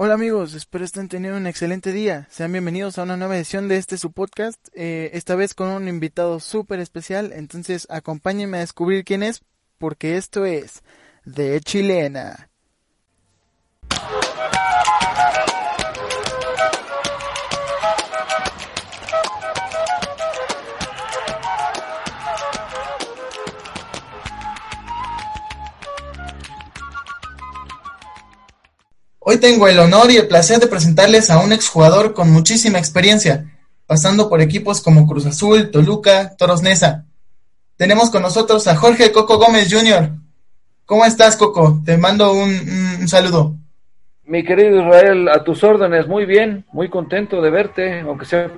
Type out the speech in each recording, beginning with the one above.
Hola amigos, espero estén teniendo un excelente día. Sean bienvenidos a una nueva edición de este su podcast, eh, esta vez con un invitado súper especial. Entonces acompáñenme a descubrir quién es, porque esto es de Chilena. Hoy tengo el honor y el placer de presentarles a un exjugador con muchísima experiencia, pasando por equipos como Cruz Azul, Toluca, Toros Neza. Tenemos con nosotros a Jorge Coco Gómez Jr. ¿Cómo estás, Coco? Te mando un, saludo. Mi querido Israel, a tus órdenes, muy bien, muy contento de verte, aunque sea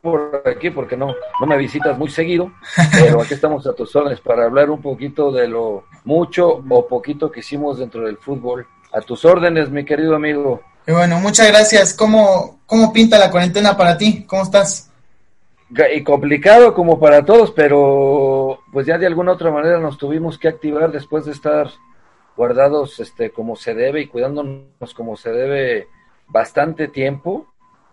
por aquí, porque no, no me visitas muy seguido, pero aquí estamos a tus órdenes para hablar un poquito de lo mucho o poquito que hicimos dentro del fútbol a tus órdenes, mi querido amigo. Y bueno, muchas gracias. ¿Cómo, ¿Cómo pinta la cuarentena para ti? ¿Cómo estás? Y complicado como para todos, pero pues ya de alguna otra manera nos tuvimos que activar después de estar guardados este como se debe y cuidándonos como se debe bastante tiempo.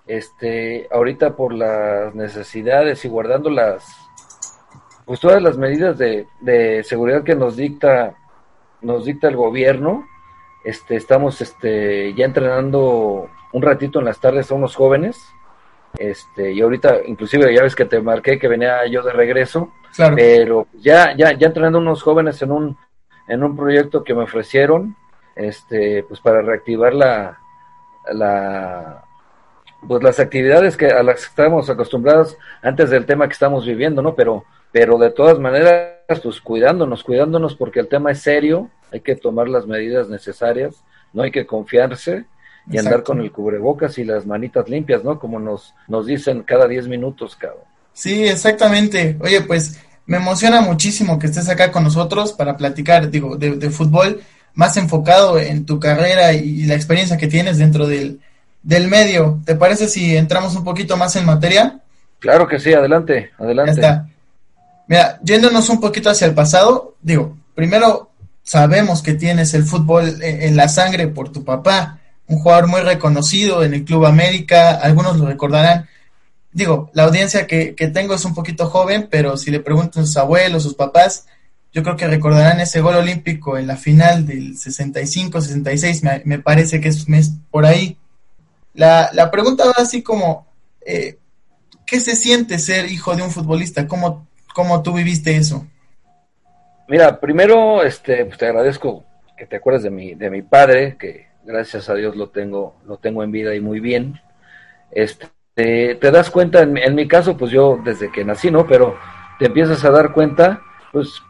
Este, ahorita por las necesidades y guardando las pues todas las medidas de, de seguridad que nos dicta nos dicta el gobierno, este, estamos este, ya entrenando un ratito en las tardes a unos jóvenes. Este, y ahorita, inclusive ya ves que te marqué que venía yo de regreso, pero ya, ya, ya entrenando unos jóvenes en un, en un proyecto que me ofrecieron, este, pues para reactivar la, la, pues las actividades que a las que estábamos acostumbrados antes del tema que estamos viviendo, ¿no? Pero, pero de todas maneras, pues cuidándonos, cuidándonos porque el tema es serio, hay que tomar las medidas necesarias, no hay que confiarse y andar con el cubrebocas y las manitas limpias, ¿no? Como nos, nos dicen cada 10 minutos, cabrón. Sí, exactamente. Oye, pues me emociona muchísimo que estés acá con nosotros para platicar, digo, de, fútbol más enfocado en tu carrera y la experiencia que tienes dentro del, del medio. ¿Te parece si entramos un poquito más en materia? Claro que sí, adelante, adelante. Ya está. Mira, yéndonos un poquito hacia el pasado, digo, primero sabemos que tienes el fútbol en la sangre por tu papá, un jugador muy reconocido en el Club América, algunos lo recordarán. Digo, la audiencia que, tengo es un poquito joven, pero si le preguntan a sus abuelos, sus papás, yo creo que recordarán ese gol olímpico en la final del 65-66, me, me, parece que es por ahí. La, la pregunta va así como, eh, ¿qué se siente ser hijo de un futbolista? ¿Cómo, cómo tú viviste eso? Mira, primero, este, pues, te agradezco que te acuerdes de mi, de mi padre, que gracias a Dios lo tengo, lo tengo en vida y muy bien. Este, te das cuenta, en, en, mi caso, pues yo desde que nací, ¿no? Pero te empiezas a dar cuenta, pues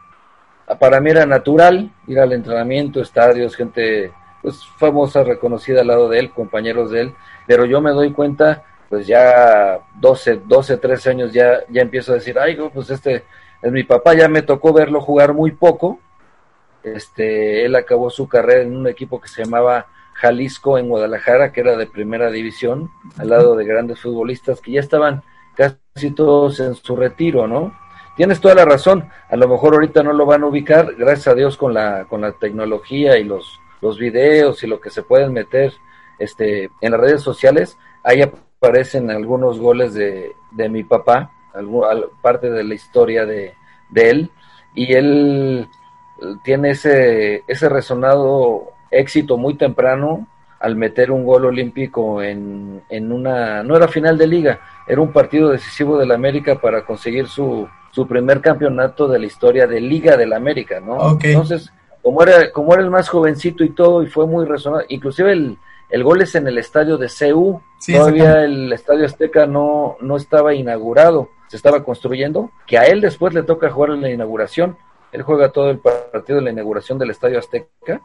para mí era natural ir al entrenamiento, estadios, gente pues famosa, reconocida al lado de él, compañeros de él, pero yo me doy cuenta, pues ya 12, 12, 13 años ya, ya empiezo a decir, ay, pues este, es mi papá, ya me tocó verlo jugar muy poco. Este, él acabó su carrera en un equipo que se llamaba Jalisco en Guadalajara, que era de primera división, al lado de grandes futbolistas que ya estaban casi todos en su retiro, ¿no? Tienes toda la razón, a lo mejor ahorita no lo van a ubicar, gracias a Dios con la, con la tecnología y los, los videos y lo que se pueden meter este, en las redes sociales, ahí aparecen algunos goles de, de mi papá, parte de la historia de, él y él tiene ese, ese resonado éxito muy temprano al meter un gol olímpico en, en una, no era final de liga, era un partido decisivo del América para conseguir su, su primer campeonato de la historia de Liga del América, ¿no? Entonces, como era, como era el más jovencito y todo, y fue muy resonado, inclusive el, el gol es en el estadio de CU, todavía el estadio Azteca no, no estaba inaugurado se estaba construyendo, que a él después le toca jugar en la inauguración. Él juega todo el partido de la inauguración del Estadio Azteca,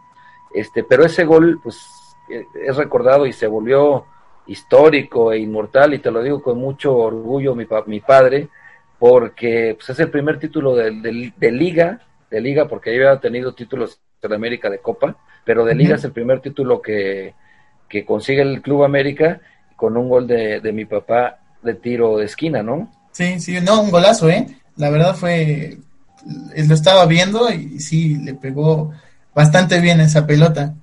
este, pero ese gol pues eh, es recordado y se volvió histórico e inmortal y te lo digo con mucho orgullo mi, mi padre porque pues, es el primer título de, liga de liga porque había tenido títulos de América de Copa pero de liga es el primer título que, que consigue el Club América con un gol de, de mi papá de tiro de esquina no Sí, sí, no, un golazo, ¿eh? La verdad fue, lo estaba viendo y sí, le pegó bastante bien esa pelota.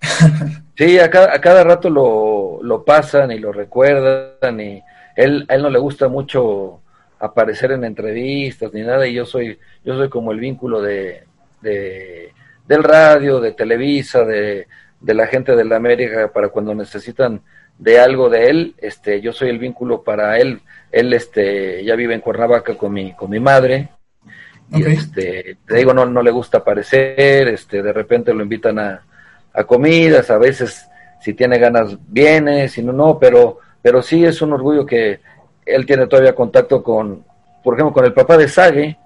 Sí, a cada, a cada rato lo, lo pasan y lo recuerdan y él, a él no le gusta mucho aparecer en entrevistas ni nada y yo soy yo soy como el vínculo de, de del radio, de Televisa, de, de la gente de la América para cuando necesitan de algo de él, este yo soy el vínculo para él. Él este ya vive en Cuernavaca con mi con mi madre. Y este, te digo, no, no le gusta aparecer, este, de repente lo invitan a, a comidas, a veces si tiene ganas viene, si no, no, pero, pero sí es un orgullo que él tiene todavía contacto con, por ejemplo, con el papá de Sage,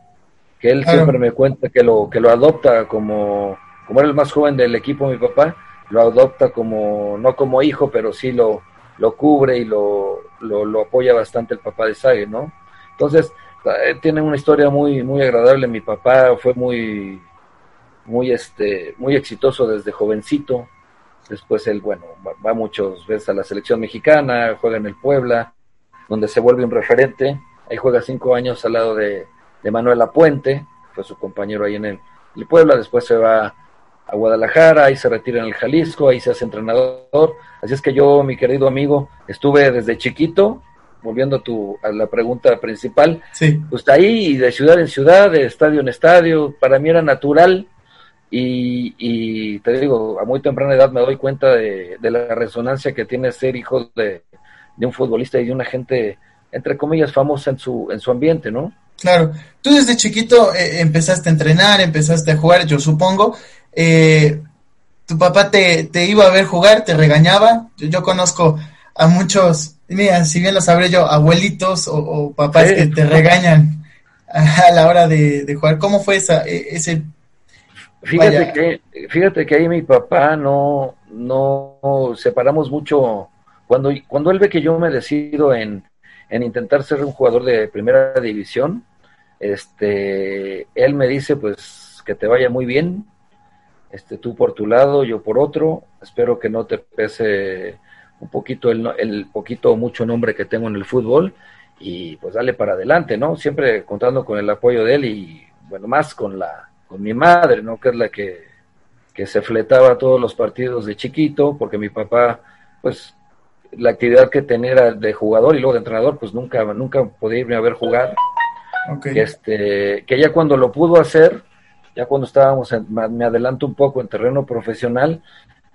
que él siempre me cuenta que lo, que lo adopta como, como era el más joven del equipo, mi papá, lo adopta como, no como hijo, pero sí lo, lo cubre y lo, lo, apoya bastante el papá de Sage, ¿no? Entonces, eh, tiene una historia muy, muy agradable. Mi papá fue muy, muy, este, muy exitoso desde jovencito. Después él, bueno, va, muchos veces a la selección mexicana, juega en el Puebla, donde se vuelve un referente. Ahí juega cinco años al lado de, de Manuel Apuente, fue su compañero ahí en el, el Puebla. Después se va a Guadalajara, ahí se retira en el Jalisco, ahí se hace entrenador. Así es que yo, mi querido amigo, estuve desde chiquito, volviendo a, tu, a la pregunta principal, sí. pues ahí de ciudad en ciudad, de estadio en estadio, para mí era natural y, y te digo, a muy temprana edad me doy cuenta de, la resonancia que tiene ser hijo de, de, un futbolista y de una gente, entre comillas, famosa en su, en su ambiente, ¿no? Claro, tú desde chiquito eh, empezaste a entrenar, empezaste a jugar, yo supongo. Eh, tu papá te, te, iba a ver jugar, te regañaba. Yo, conozco a muchos, mira, si bien lo sabré yo, abuelitos o, papás que te regañan a, la hora de, de, jugar. ¿Cómo fue esa, e, ese Fíjate que, fíjate que ahí mi papá no, no separamos mucho. Cuando, cuando él ve que yo me decido en, en intentar ser un jugador de primera división, este, él me dice pues que te vaya muy bien, este, tú por tu lado, yo por otro, espero que no te pese un poquito el, el poquito o mucho nombre que tengo en el fútbol y pues dale para adelante, ¿no? Siempre contando con el apoyo de él y bueno, más con la con mi madre, ¿no? Que es la que, se fletaba todos los partidos de chiquito, porque mi papá, pues, la actividad que tenía era de jugador y luego de entrenador, pues nunca, nunca podía irme a ver jugar. Este, que ya cuando lo pudo hacer, ya cuando estábamos, me adelanto un poco en terreno profesional,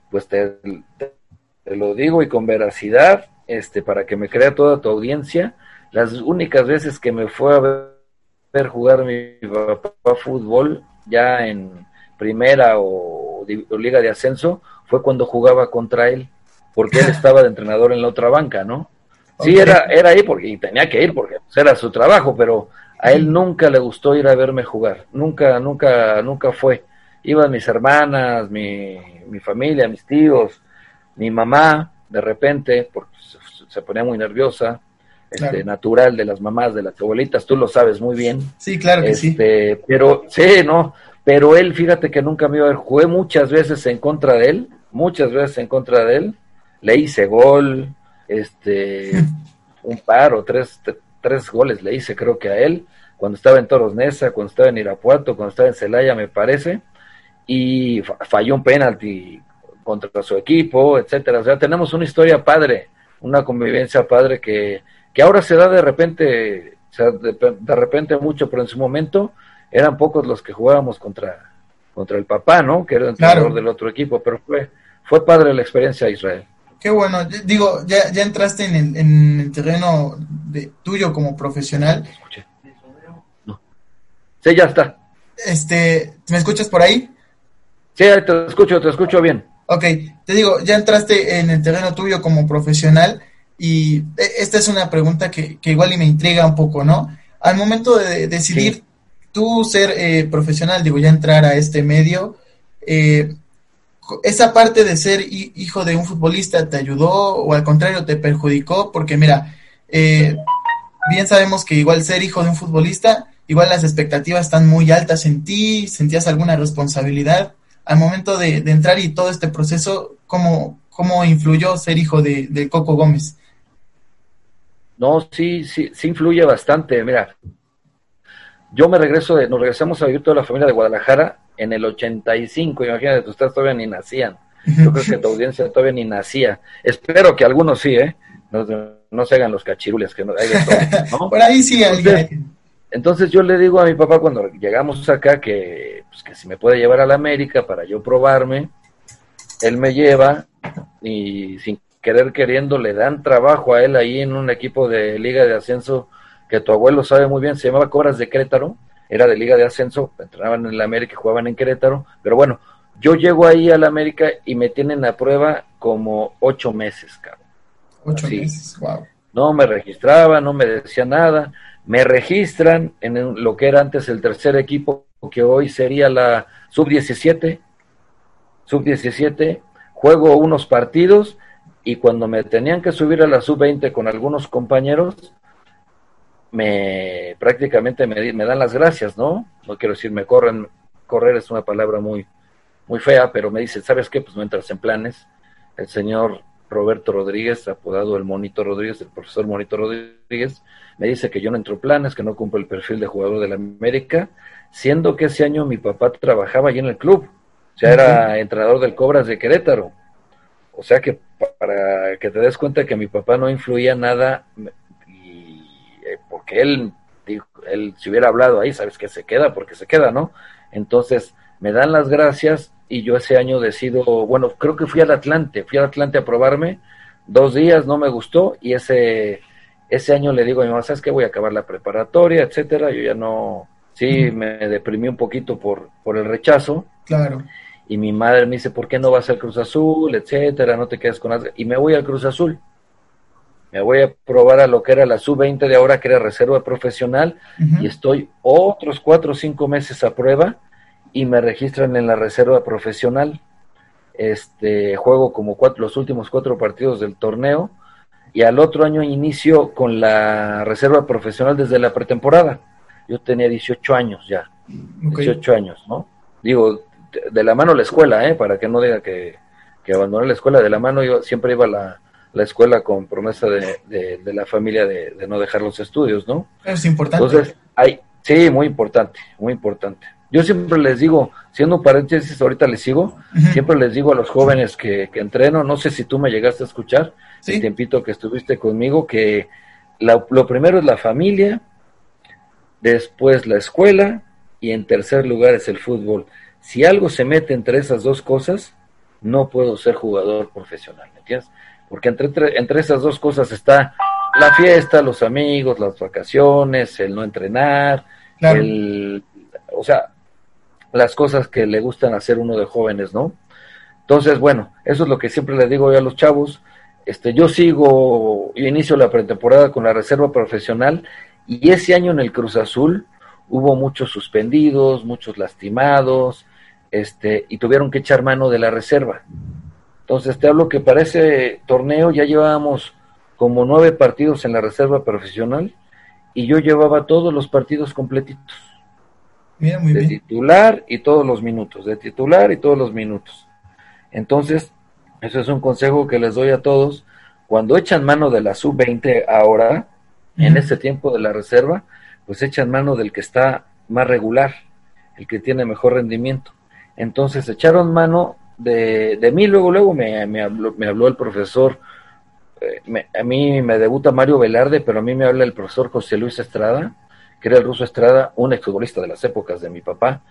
pues te, te, lo digo y con veracidad, este, para que me crea toda tu audiencia, las únicas veces que me fue a ver jugar mi papá fútbol ya en primera o, liga de ascenso fue cuando jugaba contra él, porque él estaba de entrenador en la otra banca, ¿no? Sí, era, era ahí porque y tenía que ir porque pues, era su trabajo, pero a él nunca le gustó ir a verme jugar, nunca, nunca, nunca fue. Iban mis hermanas, mi, mi familia, mis tíos, mi mamá, de repente, porque se, ponía muy nerviosa, este, natural de las mamás, de las abuelitas, tú lo sabes muy bien. Sí, claro que sí. Este, pero, sí, no, pero él, fíjate que nunca me iba a ver, jugué muchas veces en contra de él, muchas veces en contra de él, le hice gol, este, un par o tres, tres goles le hice creo que a él, cuando estaba en Toros Nesa, cuando estaba en Irapuato, cuando estaba en Celaya, me parece, y falló un penalti contra su equipo, etcétera. O sea, tenemos una historia padre, una convivencia padre que que ahora se da de repente, o sea, de, repente mucho, pero en su momento eran pocos los que jugábamos contra, contra el papá, ¿no? Que era el entrenador del otro equipo, pero fue, fue padre la experiencia de Israel. Qué bueno, digo, ya, ya entraste en el, en el terreno de, tuyo como profesional. No. Sí, ya está. Este, ¿me escuchas por ahí? Sí, te escucho, te escucho bien. Ok, te digo, ya entraste en el terreno tuyo como profesional y e, esta es una pregunta que, igual y me intriga un poco, ¿no? Al momento de decidir tú ser eh, profesional, digo, ya entrar a este medio, eh, esa parte de ser hijo de un futbolista te ayudó o al contrario te perjudicó, porque mira, eh, bien sabemos que igual ser hijo de un futbolista, igual las expectativas están muy altas en ti, sentías alguna responsabilidad. Al momento de, entrar y todo este proceso, ¿cómo, cómo influyó ser hijo de, Coco Gómez? No, sí, sí, sí influye bastante. Mira, yo me regreso, de, nos regresamos a vivir toda la familia de Guadalajara en el 85, imagínate, ustedes todavía ni nacían. Yo creo que tu audiencia todavía ni nacía. Espero que algunos sí, ¿eh? No, se hagan los cachirules, que no hay de todo, Por ahí sí entonces, yo le digo a mi papá cuando llegamos acá que, pues, que si me puede llevar a la América para yo probarme. Él me lleva y sin querer queriendo le dan trabajo a él ahí en un equipo de liga de ascenso que tu abuelo sabe muy bien, se llamaba Cobras de Querétaro, era de liga de ascenso, entrenaban en la América y jugaban en Querétaro, pero bueno, yo llego ahí a la América y me tienen a prueba como ocho meses, cabrón. Ocho meses, wow. No me registraba, no me decía nada, me registran en lo que era antes el tercer equipo, que hoy sería la sub-17, sub-17, juego unos partidos y cuando me tenían que subir a la sub-20 con algunos compañeros, me prácticamente me, me, dan las gracias, ¿no? No quiero decir me corren, correr es una palabra muy, muy fea, pero me dice, ¿sabes qué? Pues no entras en planes. El señor Roberto Rodríguez, apodado el Monito Rodríguez, el profesor Monito Rodríguez, me dice que yo no entro en planes, que no cumplo el perfil de jugador de la América, siendo que ese año mi papá trabajaba allí en el club, o sea, era entrenador del Cobras de Querétaro. O sea que para que te des cuenta que mi papá no influía nada porque él él si hubiera hablado ahí, sabes que se queda porque se queda, ¿no? Entonces, me dan las gracias y yo ese año decido, bueno, creo que fui al Atlante, fui al Atlante a probarme, dos días, no me gustó y ese, ese año le digo a mi mamá, ¿sabes qué? Voy a acabar la preparatoria, etcétera, yo ya no, sí, me deprimí un poquito por, por el rechazo. Claro. Y mi madre me dice, ¿por qué no vas al Cruz Azul, etcétera? No te quedes con las... Y me voy al Cruz Azul. Me voy a probar a lo que era la sub-20 de ahora, que era reserva profesional, y estoy otros cuatro o cinco meses a prueba y me registran en la reserva profesional. Este juego como cuatro, los últimos cuatro partidos del torneo y al otro año inicio con la reserva profesional desde la pretemporada. Yo tenía 18 años ya, 18 años, ¿no? Digo, de, la mano la escuela, ¿eh? Para que no diga que, que abandoné la escuela, de la mano yo siempre iba a la, la escuela con promesa de, de, la familia de, de, no dejar los estudios, ¿no? Es importante. Entonces, hay, sí, muy importante, muy importante. Yo siempre les digo, siendo un paréntesis, ahorita les sigo, siempre les digo a los jóvenes que, que, entreno, no sé si tú me llegaste a escuchar, ¿Sí? el tiempito que estuviste conmigo, que lo primero es la familia, después la escuela y en tercer lugar es el fútbol. Si algo se mete entre esas dos cosas, no puedo ser jugador profesional, ¿me entiendes? Porque entre, entre esas dos cosas está la fiesta, los amigos, las vacaciones, el no entrenar, el, o sea, las cosas que le gustan hacer uno de jóvenes, ¿no? Entonces, bueno, eso es lo que siempre le digo yo a los chavos. Este, yo sigo, yo inicio la pretemporada con la reserva profesional y ese año en el Cruz Azul hubo muchos suspendidos, muchos lastimados, este, y tuvieron que echar mano de la reserva. Entonces te hablo que para ese torneo ya llevábamos como nueve partidos en la reserva profesional y yo llevaba todos los partidos completitos de titular y todos los minutos, de titular y todos los minutos. Entonces, eso es un consejo que les doy a todos. Cuando echan mano de la sub-20 ahora, en este tiempo de la reserva, pues echan mano del que está más regular, el que tiene mejor rendimiento. Entonces echaron mano de, de mí, luego, luego me, me, habló, me habló el profesor, eh, a mí me debuta Mario Velarde, pero a mí me habla el profesor José Luis Estrada, que era el ruso Estrada, un exfutbolista de las épocas de mi papá,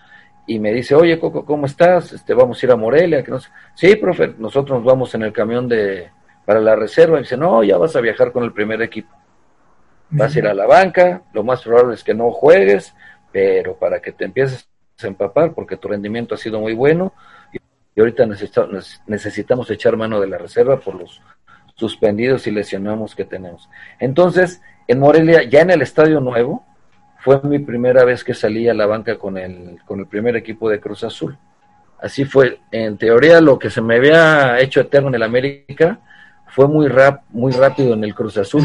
y me dice, oye, Coco, ¿cómo estás? Este, vamos a ir a Morelia. Que no Sí, profe, nosotros nos vamos en el camión de para la reserva. Y dice, no, ya vas a viajar con el primer equipo. Vas a ir a la banca, lo más probable es que no juegues, pero para que te empieces a empapar, porque tu rendimiento ha sido muy bueno, y ahorita necesitamos echar mano de la reserva por los suspendidos y lesionados que tenemos. Entonces, en Morelia, ya en el estadio nuevo, fue mi primera vez que salí a la banca con el, con el primer equipo de Cruz Azul. Así fue, en teoría lo que se me había hecho eterno en el América fue muy, rap, muy rápido en el Cruz Azul,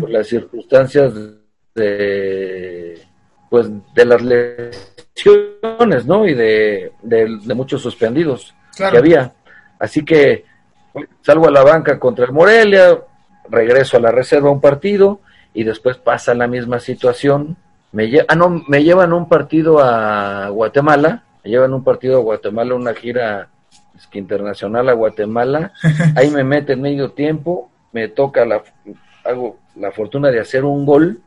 por las circunstancias de, pues, de las lesiones, ¿no? Y de, muchos suspendidos que había. Así que salgo a la banca contra el Morelia, regreso a la reserva un partido y después pasa la misma situación me, ah, no, me llevan un partido a Guatemala, me llevan un partido a Guatemala, una gira es que internacional a Guatemala, ahí me mete en medio tiempo, me toca la, hago la fortuna de hacer un gol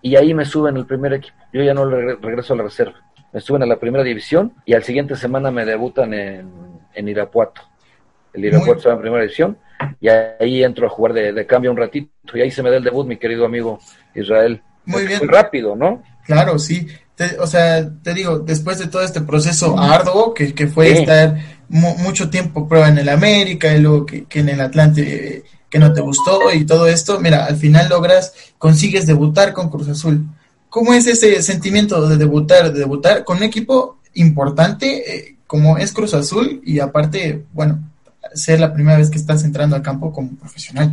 y ahí me suben el primer equipo. Yo ya no regreso a la reserva. Me suben a la primera división y al siguiente semana me debutan en, en Irapuato. El Irapuato está en primera división y ahí entro a jugar de, cambio un ratito y ahí se me da el debut, mi querido amigo Israel. Muy bien. Muy rápido, ¿no? Claro, sí. o sea, te digo, después de todo este proceso arduo que, que fue estar mucho tiempo prueba en el América y luego que, en el Atlante que no te gustó y todo esto, mira, al final logras, consigues debutar con Cruz Azul. ¿Cómo es ese sentimiento de debutar, de debutar con un equipo importante eh, como es Cruz Azul y aparte, bueno, ser la primera vez que estás entrando al campo como profesional?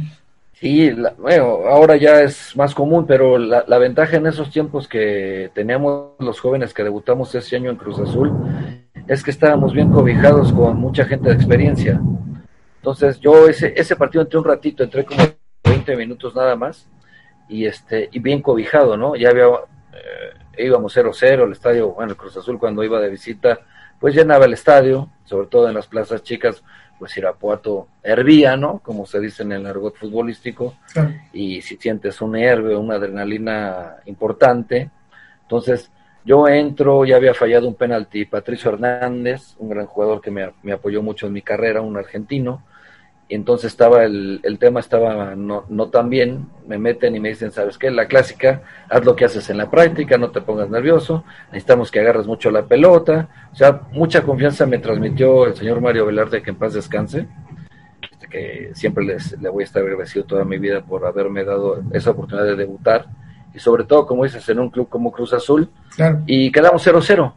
Sí, bueno, ahora ya es más común, pero la, la, ventaja en esos tiempos que teníamos los jóvenes que debutamos ese año en Cruz Azul es que estábamos bien cobijados con mucha gente de experiencia. Entonces yo ese, ese partido entré un ratito, entré como 20 minutos nada más y este y bien cobijado, ¿no? Ya había eh, íbamos 0-0, el estadio, bueno, el Cruz Azul cuando iba de visita, pues llenaba el estadio, sobre todo en las plazas chicas, pues Irapuato hervía, ¿no? Como se dice en el argot futbolístico, y si sientes un herbe, una adrenalina importante, entonces yo entro, ya había fallado un penalti Patricio Hernández, un gran jugador que me, me apoyó mucho en mi carrera, un argentino, y entonces estaba el, el tema estaba no, no tan bien, me meten y me dicen, ¿sabes qué? La clásica, haz lo que haces en la práctica, no te pongas nervioso, necesitamos que agarres mucho la pelota, o sea, mucha confianza me transmitió el señor Mario Velarde, que en paz descanse, este, que siempre les, le voy a estar agradecido toda mi vida por haberme dado esa oportunidad de debutar, y sobre todo, como dices, en un club como Cruz Azul, y quedamos 0-0.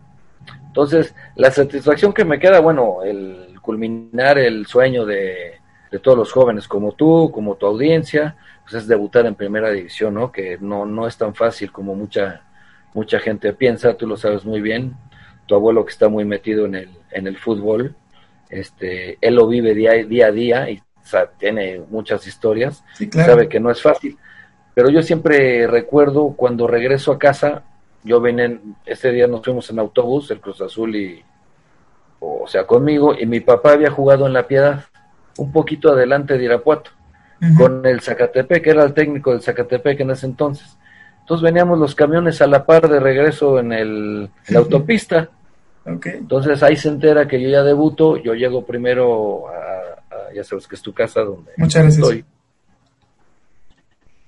Entonces, la satisfacción que me queda, bueno, el culminar el sueño de de todos los jóvenes como tú, como tu audiencia, pues es debutar en primera división, ¿no? Que no, no es tan fácil como mucha, mucha gente piensa, tú lo sabes muy bien, tu abuelo que está muy metido en el, en el fútbol, este, él lo vive día, día a día y tiene muchas historias, sabe que no es fácil, pero yo siempre recuerdo cuando regreso a casa, yo venía, ese día nos fuimos en autobús, el Cruz Azul y, o sea, conmigo, y mi papá había jugado en La Piedad, un poquito adelante de Irapuato, con el Zacatepec, que era el técnico del Zacatepec en ese entonces. Entonces veníamos los camiones a la par de regreso en, el, la autopista. Entonces ahí se entera que yo ya debuto, yo llego primero a, ya sabes que es tu casa donde estoy.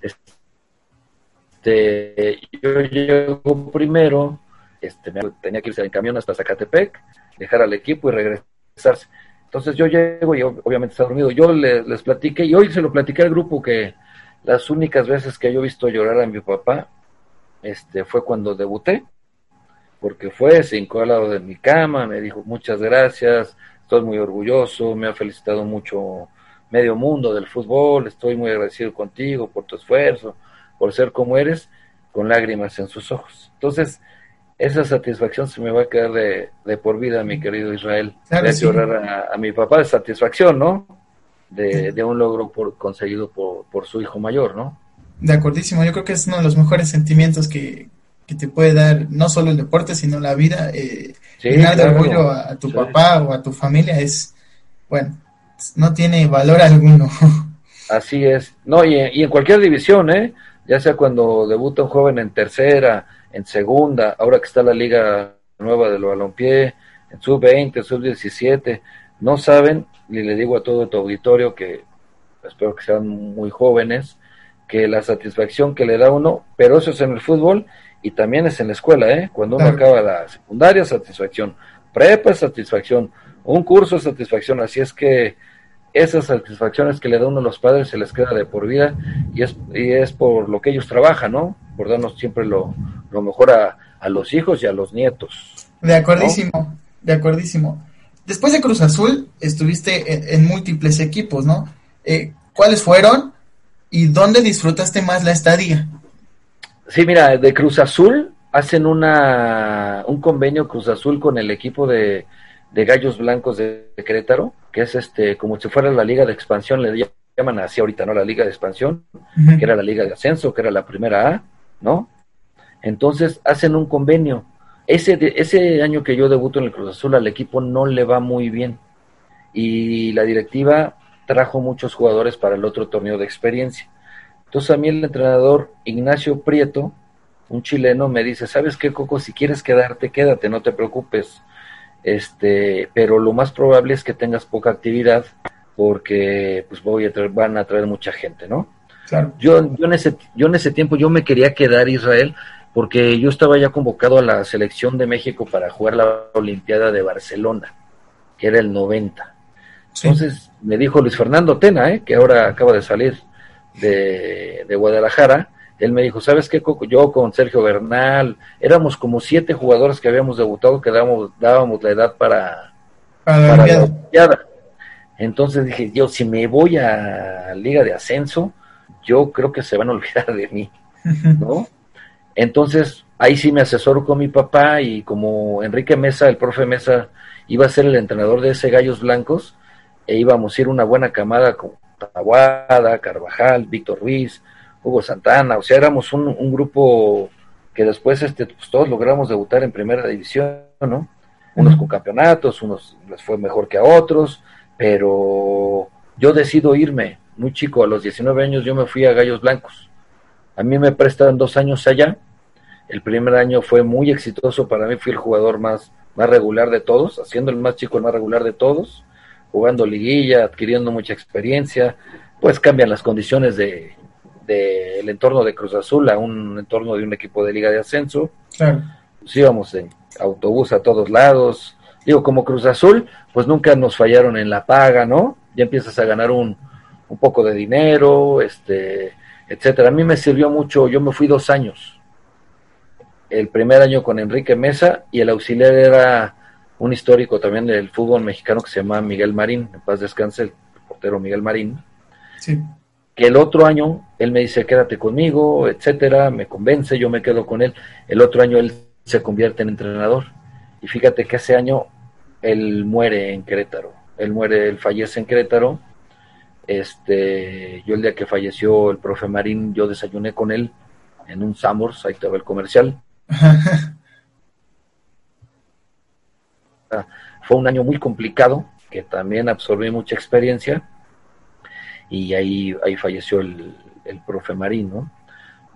Este, yo llego primero, este, tenía que irse en camión hasta Zacatepec, dejar al equipo y regresarse. Entonces yo llego y obviamente está dormido. Yo les platiqué y hoy se lo platiqué al grupo que las únicas veces que yo he visto llorar a mi papá este, fue cuando debuté, porque fue, se hincó al lado de mi cama, me dijo muchas gracias, estoy muy orgulloso, me ha felicitado mucho medio mundo del fútbol, estoy muy agradecido contigo por tu esfuerzo, por ser como eres, con lágrimas en sus ojos. Entonces, esa satisfacción se me va a quedar de, por vida, mi querido Israel. Claro, llorar a, mi papá de satisfacción, ¿no? De, un logro por, conseguido por, su hijo mayor, ¿no? De acordísimo, yo creo que es uno de los mejores sentimientos que, te puede dar no solo el deporte, sino la vida. Eh, llenar de orgullo a, tu papá o a tu familia es, bueno, no tiene valor alguno. Así es. No, y, y en cualquier división, ¿eh? Ya sea cuando debuta un joven en tercera, en segunda, ahora que está la liga nueva del balompié, en sub-20, sub-17, no saben, y le digo a todo tu auditorio que espero que sean muy jóvenes, que la satisfacción que le da uno, pero eso es en el fútbol y también es en la escuela, ¿eh? Cuando uno acaba la secundaria, satisfacción, prepa, satisfacción, un curso, satisfacción, así es que esas satisfacciones que le da uno a los padres se les queda de por vida y es, y es por lo que ellos trabajan, ¿no? Por darnos siempre lo, lo mejor a, a, los hijos y a los nietos. De acordísimo, de acordísimo. Después de Cruz Azul estuviste en, múltiples equipos, ¿no? Eh, ¿Cuáles fueron y dónde disfrutaste más la estadía? Sí, mira, de Cruz Azul hacen una, un convenio Cruz Azul con el equipo de, de Gallos Blancos de Querétaro, que es este como si fuera la liga de expansión, le llaman así ahorita, ¿no? La liga de expansión, que era la liga de ascenso, que era la primera A, ¿no? Entonces hacen un convenio. Ese, ese año que yo debuto en el Cruz Azul al equipo no le va muy bien. y la directiva trajo muchos jugadores para el otro torneo de experiencia. Entonces a mí el entrenador Ignacio Prieto, un chileno, me dice, ¿sabes qué, Coco? Si quieres quedarte, quédate, no te preocupes. Este, pero lo más probable es que tengas poca actividad porque pues voy a traer, van a traer mucha gente, ¿no? Claro. Yo, yo, en ese, yo en ese tiempo yo me quería quedar Israel porque yo estaba ya convocado a la selección de México para jugar la Olimpiada de Barcelona, que era el 90. Entonces me dijo Luis Fernando Tena, ¿eh? que ahora acaba de salir de, Guadalajara, él me dijo, ¿sabes qué, Coco? Yo con Sergio Bernal, éramos como siete jugadores que habíamos debutado que dábamos, dábamos la edad para, para, la Olimpiada. Entonces dije, yo si me voy a Liga de Ascenso, yo creo que se van a olvidar de mí, ¿no? Entonces ahí sí me asesoro con mi papá y como Enrique Mesa, el profe Mesa, iba a ser el entrenador de ese Gallos Blancos, e íbamos a ir una buena camada con Taguada, Carvajal, Víctor Ruiz, Hugo Santana, o sea, éramos un, grupo que después este, pues, todos logramos debutar en primera división, ¿no? Unos con campeonatos, unos les fue mejor que a otros, pero yo decido irme, muy chico, a los 19 años yo me fui a Gallos Blancos. A mí me prestan dos años allá, el primer año fue muy exitoso para mí, fui el jugador más, más regular de todos, haciendo el más chico el más regular de todos jugando liguilla, adquiriendo mucha experiencia, pues cambian las condiciones de del entorno de Cruz Azul a un entorno de un equipo de liga de ascenso. Claro. Pues íbamos en autobús a todos lados. Digo, como Cruz Azul, pues nunca nos fallaron en la paga, ¿no? Ya empiezas a ganar un, un poco de dinero, este, etcétera. A mí me sirvió mucho, yo me fui dos años. El primer año con Enrique Mesa y el auxiliar era un histórico también del fútbol mexicano que se llama Miguel Marín, en paz descanse el portero Miguel Marín. Sí. Que el otro año él me dice, quédate conmigo, etcétera, me convence, yo me quedo con él. El otro año él se convierte en entrenador. Y fíjate que ese año él muere en Querétaro. Él muere, él fallece en Querétaro. Este, yo el día que falleció el profe Marín, yo desayuné con él en un Samors, ahí estaba el comercial. Fue un año muy complicado, que también absorbí mucha experiencia, y ahí, ahí falleció el, el profe Marín, ¿no?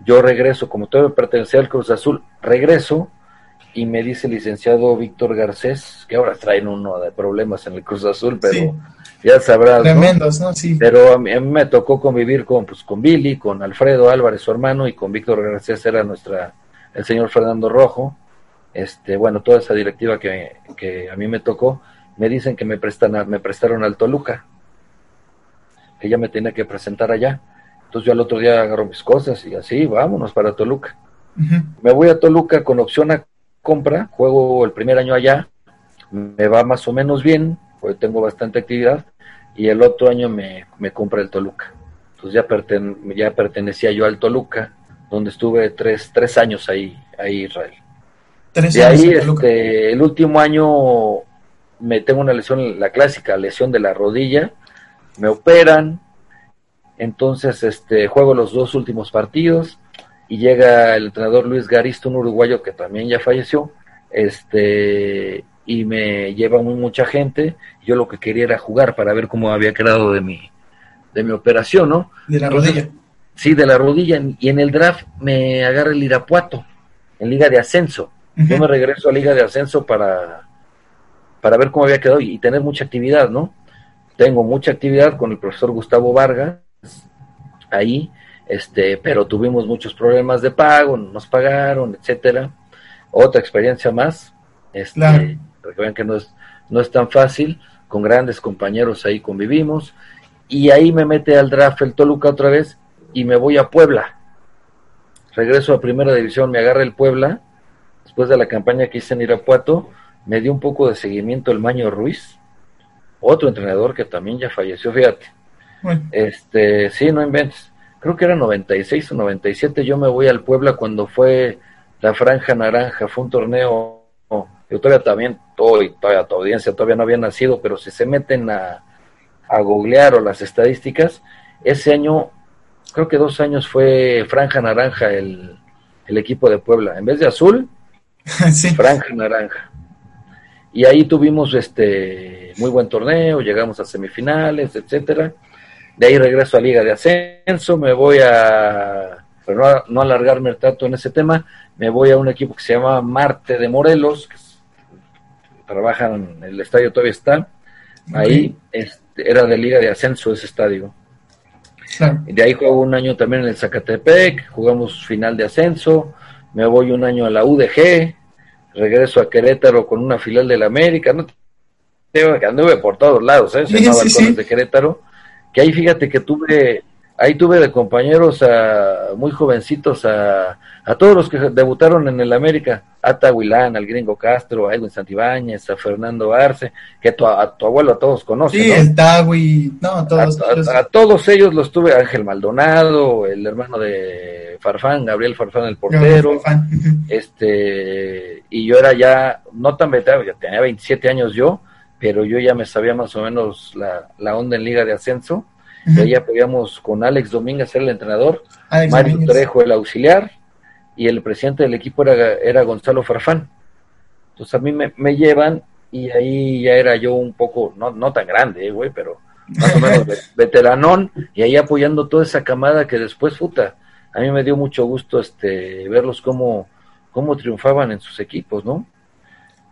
Yo regreso, como todavía pertenecía al Cruz Azul, regreso y me dice el licenciado Víctor Garcés, que ahora traen uno de problemas en el Cruz Azul, pero ya sabrás. Tremendos, ¿no? Sí. Pero a mí, me tocó convivir con, pues, con Billy, con Alfredo Álvarez, su hermano, y con Víctor Garcés era nuestra, el señor Fernando Rojo, este, bueno, toda esa directiva que, a mí me tocó, me dicen que me, prestan me prestaron al Toluca, que ya me tenía que presentar allá. Entonces yo al otro día agarro mis cosas y así, vámonos para Toluca. Me voy a Toluca con opción a compra, juego el primer año allá, me va más o menos bien, porque tengo bastante actividad, y el otro año me, me compra el Toluca. Entonces ya, ya pertenecía yo al Toluca, donde estuve tres, tres años ahí, ahí Israel. De ahí, este, el último año me tengo una lesión, la clásica lesión de la rodilla, me operan, entonces este, juego los dos últimos partidos y llega el entrenador Luis Garisto, un uruguayo que también ya falleció, este, y me lleva muy mucha gente. Yo lo que quería era jugar para ver cómo había quedado de mi, de mi operación, ¿no? De la rodilla. Sí, de la rodilla. Y en el draft me agarra el Irapuato, en Liga de Ascenso. Yo me regreso a Liga de Ascenso para, para ver cómo había quedado y tener mucha actividad, ¿no? Tengo mucha actividad con el profesor Gustavo Vargas ahí, este, pero tuvimos muchos problemas de pago, no nos pagaron, etcétera. Otra experiencia más, este, para que vean que no es, no es tan fácil, con grandes compañeros ahí convivimos, y ahí me mete al draft el Toluca otra vez y me voy a Puebla. Regreso a primera división, me agarra el Puebla después de la campaña que hice en Irapuato, me dio un poco de seguimiento el Maño Ruiz, otro entrenador que también ya falleció, fíjate. Este, sí, no inventes. Creo que era 96 o 97, yo me voy al Puebla cuando fue la Franja Naranja, fue un torneo, yo todavía también, todo, todavía tu audiencia todavía no había nacido, pero si se meten a, a googlear o las estadísticas, ese año, creo que dos años fue Franja Naranja el, el equipo de Puebla. En vez de azul, franja naranja. Y ahí tuvimos este muy buen torneo, llegamos a semifinales, etcétera. De ahí regreso a Liga de Ascenso, me voy a, pero no, no alargarme tanto en ese tema, me voy a un equipo que se llama Marte de Morelos, que trabajan, el estadio todavía está, ahí este, era de Liga de Ascenso ese estadio. De ahí juego un año también en el Zacatepec, jugamos final de ascenso, me voy un año a la UDG, regreso a Querétaro con una filial de la América, no que anduve por todos lados, ¿eh? Se de Querétaro, que ahí fíjate que tuve ahí tuve de compañeros a muy jovencitos a, a todos los que debutaron en el América, a Tahuilán, al Gringo Castro, a Edwin Santibáñez, a Fernando Arce, que tu, a tu abuelo a todos conocen. Sí, el Tahui, no, todos. A, todos ellos los tuve, Ángel Maldonado, el hermano de Farfán, Gabriel Farfán, el portero. este Y yo era ya, no tan veterano, ya tenía 27 años yo, pero yo ya me sabía más o menos la, la onda en Liga de Ascenso y ahí apoyamos con Alex Domínguez, el entrenador, Mario Trejo, el auxiliar, y el presidente del equipo era, era Gonzalo Farfán. Entonces a mí me, llevan y ahí ya era yo un poco, no, no tan grande, eh, güey, pero más o menos veteranón, y ahí apoyando toda esa camada que después, puta, a mí me dio mucho gusto este verlos cómo, cómo triunfaban en sus equipos, ¿no?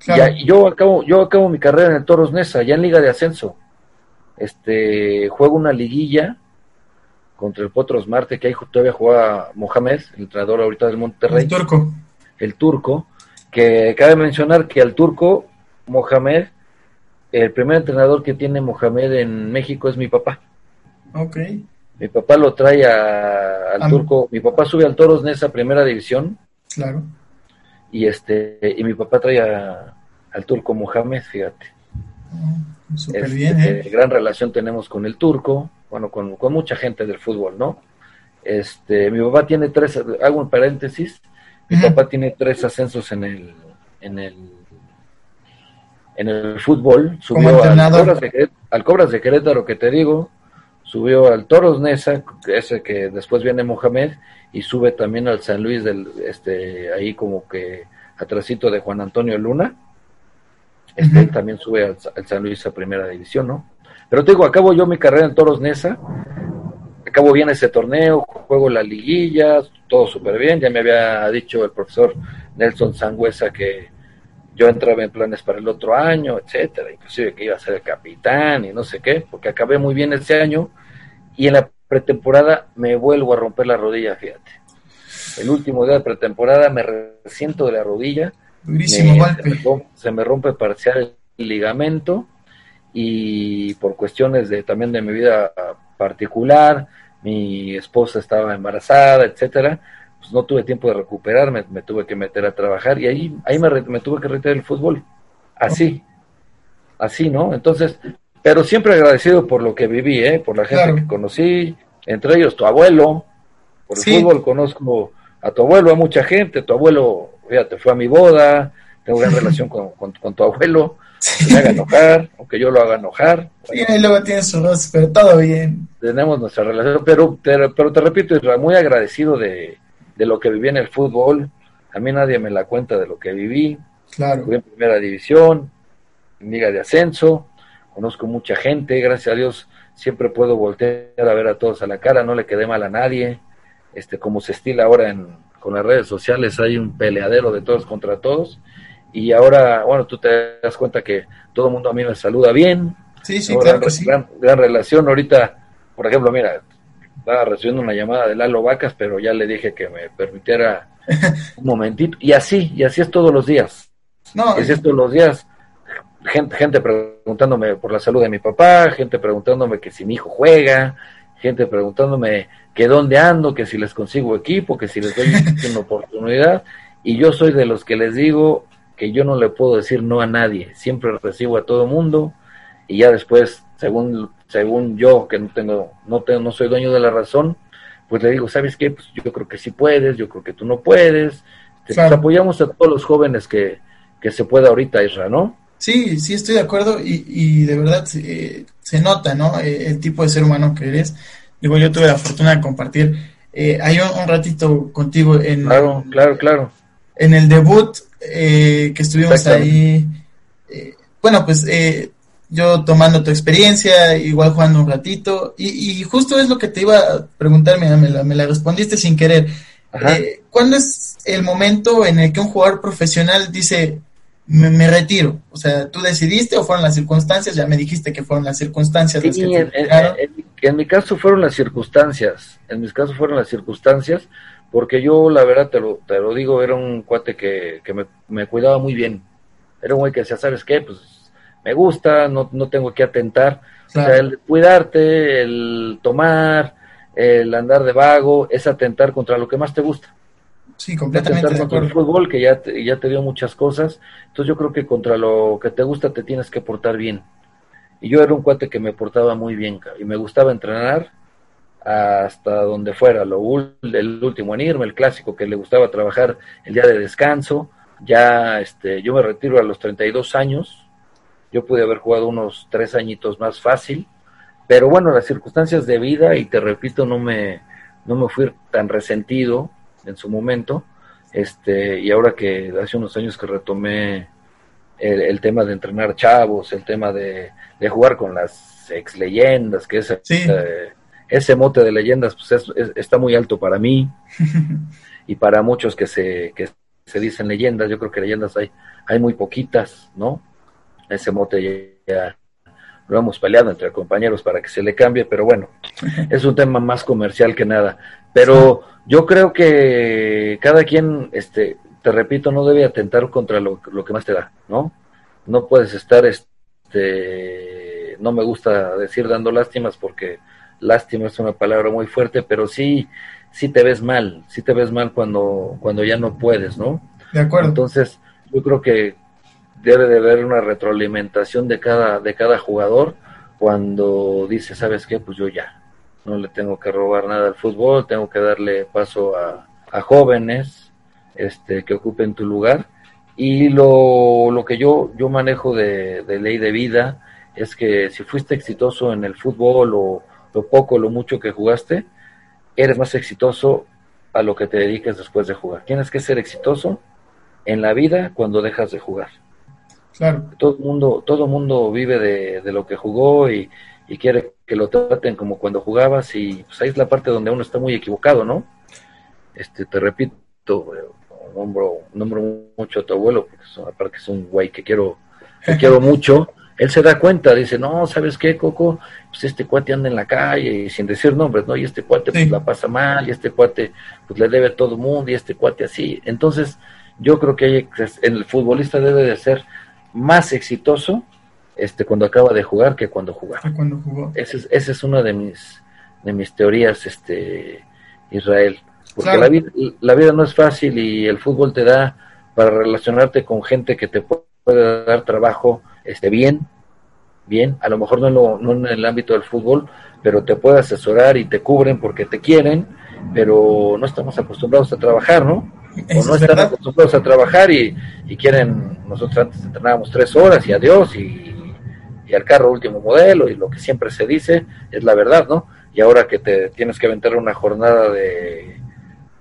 Y yo acabo, yo acabo mi carrera en el Toros Nesa, ya en Liga de Ascenso este juego una liguilla contra el Potros Marte, que ahí todavía juega Mohamed, el entrenador ahorita del Monterrey. El turco. El turco, que cabe mencionar que al turco, Mohamed, el primer entrenador que tiene Mohamed en México es mi papá. Ok. Mi papá lo trae al turco, mi papá sube al Toros en esa primera división. Claro. Y este, y mi papá trae al turco Mohamed, fíjate. Súper este, bien, ¿eh? Gran relación tenemos con el turco, bueno, con, mucha gente del fútbol, ¿no? Este, mi papá tiene tres, hago un paréntesis, mi papá tiene tres ascensos en el, en el, en el fútbol, subió al Cobras, de, al Cobras de Querétaro que te digo, subió al Toros Nesa, ese que después viene Mohamed, y sube también al San Luis del, este, ahí como que atrásito de Juan Antonio Luna, este, también sube al, San Luis a primera división, ¿no? Pero te digo, acabo yo mi carrera en Toros Nesa, acabo bien ese torneo, juego la liguilla, todo súper bien, ya me había dicho el profesor Nelson Sangüesa que yo entraba en planes para el otro año, etcétera, inclusive que iba a ser el capitán y no sé qué, porque acabé muy bien ese año y en la pretemporada me vuelvo a romper la rodilla, fíjate. El último día de pretemporada me resiento de la rodilla se, me rompe, parcial el ligamento y por cuestiones de también de mi vida particular, mi esposa estaba embarazada, etcétera, pues no tuve tiempo de recuperarme, me tuve que meter a trabajar y ahí, ahí me, me tuve que retirar el fútbol. Así, así, ¿no? Entonces, pero siempre agradecido por lo que viví, ¿eh? por la gente que conocí, entre ellos tu abuelo, por el fútbol conozco a tu abuelo, a mucha gente, tu abuelo fíjate, fue a mi boda, tengo gran relación con, con, tu abuelo, que me haga enojar, aunque yo lo haga enojar. Sí, y luego tienes su voz, pero todo bien. Tenemos nuestra relación, pero te, pero te repito, muy agradecido de, lo que viví en el fútbol. A mí nadie me la cuenta de lo que viví. Claro. Fui en primera división, en liga de ascenso, conozco mucha gente, gracias a Dios siempre puedo voltear a ver a todos a la cara, no le quedé mal a nadie, este como se estila ahora en, con las redes sociales hay un peleadero de todos contra todos. Y ahora, bueno, tú te das cuenta que todo el mundo a mí me saluda bien. Sí, sí, claro que sí. Gran, relación. Ahorita, por ejemplo, mira, estaba recibiendo una llamada de Lalo Vacas, pero ya le dije que me permitiera un momentito. Y así, y así es todos los días. No, así es todos los días. Gente, gente preguntándome por la salud de mi papá, gente preguntándome que si mi hijo juega, gente preguntándome que dónde ando, que si les consigo equipo, que si les doy una oportunidad. Y yo soy de los que les digo que yo no le puedo decir no a nadie, siempre recibo a todo mundo y ya después, según, según yo, que no tengo, no tengo, no soy dueño de la razón, pues le digo, ¿sabes qué? Pues yo creo que sí puedes, yo creo que tú no puedes. Este, pues apoyamos a todos los jóvenes que, que se pueda ahorita, Isra, ¿no? Sí, sí, estoy de acuerdo y, y de verdad eh, se nota, ¿no? Eh, el tipo de ser humano que eres. Digo, yo tuve la fortuna de compartir eh, ahí un, ratito contigo en... Claro, claro, claro. En el debut eh, que estuvimos ahí. bueno, pues yo tomando tu experiencia, igual jugando un ratito, y, justo es lo que te iba a preguntar, me, la, me la respondiste sin querer. Eh, ¿Cuándo es el momento en el que un jugador profesional dice, me, retiro? O sea, ¿tú decidiste o fueron las circunstancias? Ya me dijiste que fueron las circunstancias. Sí, en, en, mi caso fueron las circunstancias, en mi caso fueron las circunstancias, porque yo la verdad te lo, te lo digo, era un cuate que, que me, me cuidaba muy bien. Era un güey que decía, ¿sabes qué? Pues me gusta, no, no tengo que atentar. O sea, el cuidarte, el tomar, el andar de vago, es atentar contra lo que más te gusta. Sí, completamente. Contra el fútbol, que ya te, ya te dio muchas cosas. Entonces yo creo que contra lo que te gusta te tienes que portar bien. Y yo era un cuate que me portaba muy bien, y me gustaba entrenar hasta donde fuera, lo el último en irme, el clásico que le gustaba trabajar el día de descanso. Ya este, yo me retiro a los 32 años, yo pude haber jugado unos tres añitos más fácil, pero bueno, las circunstancias de vida, y te repito, no me, no me fui tan resentido en su momento, este, y ahora que hace unos años que retomé el, tema de entrenar chavos, el tema de, jugar con las ex leyendas, que es eh, ese mote de leyendas pues está muy alto para mí y para muchos que se, que se dicen leyendas, yo creo que leyendas hay, hay muy poquitas, ¿no? ese mote ya, lo hemos peleado entre compañeros para que se le cambie, pero bueno, es un tema más comercial que nada. Pero yo creo que cada quien, este, te repito, no debe atentar contra lo, que más te da, ¿no? No puedes estar, este, no me gusta decir dando lástimas porque lástima es una palabra muy fuerte, pero sí, sí te ves mal, sí te ves mal cuando, cuando ya no puedes, ¿no? De acuerdo. Entonces, yo creo que debe de haber una retroalimentación de cada, de cada jugador cuando dice, ¿sabes qué? Pues yo ya, no le tengo que robar nada al fútbol, tengo que darle paso a, jóvenes este, que ocupen tu lugar. Y lo, lo que yo, yo manejo de, ley de vida es que si fuiste exitoso en el fútbol o lo poco, lo mucho que jugaste, eres más exitoso a lo que te dediques después de jugar. Tienes que ser exitoso en la vida cuando dejas de jugar. Todo el mundo, todo mundo vive de, lo que jugó y, quiere que lo traten como cuando jugabas y pues ahí es la parte donde uno está muy equivocado, ¿no? Este, te repito, nombro, nombro mucho a tu abuelo, porque es, aparte es un güey que quiero, que quiero mucho, él se da cuenta, dice, no, ¿sabes qué, Coco? Pues este cuate anda en la calle y sin decir nombres, ¿no? Y este cuate pues la pasa mal, y este cuate pues le debe a todo el mundo, y este cuate así. Entonces, yo creo que hay, el futbolista debe de ser más exitoso este cuando acaba de jugar que cuando jugaba. Cuando jugó. Esa es, esa es una de mis de mis teorías, este Israel, porque la, vida, la vida no es fácil y el fútbol te da para relacionarte con gente que te puede dar trabajo, este bien, bien, a lo mejor no en, lo, no en el ámbito del fútbol, pero te puede asesorar y te cubren porque te quieren, pero no estamos acostumbrados a trabajar, ¿no? o no están acostumbrados a trabajar y, quieren, nosotros antes entrenábamos tres horas y adiós y, y, al carro último modelo y lo que siempre se dice es la verdad, ¿no? Y ahora que te tienes que aventar una jornada de,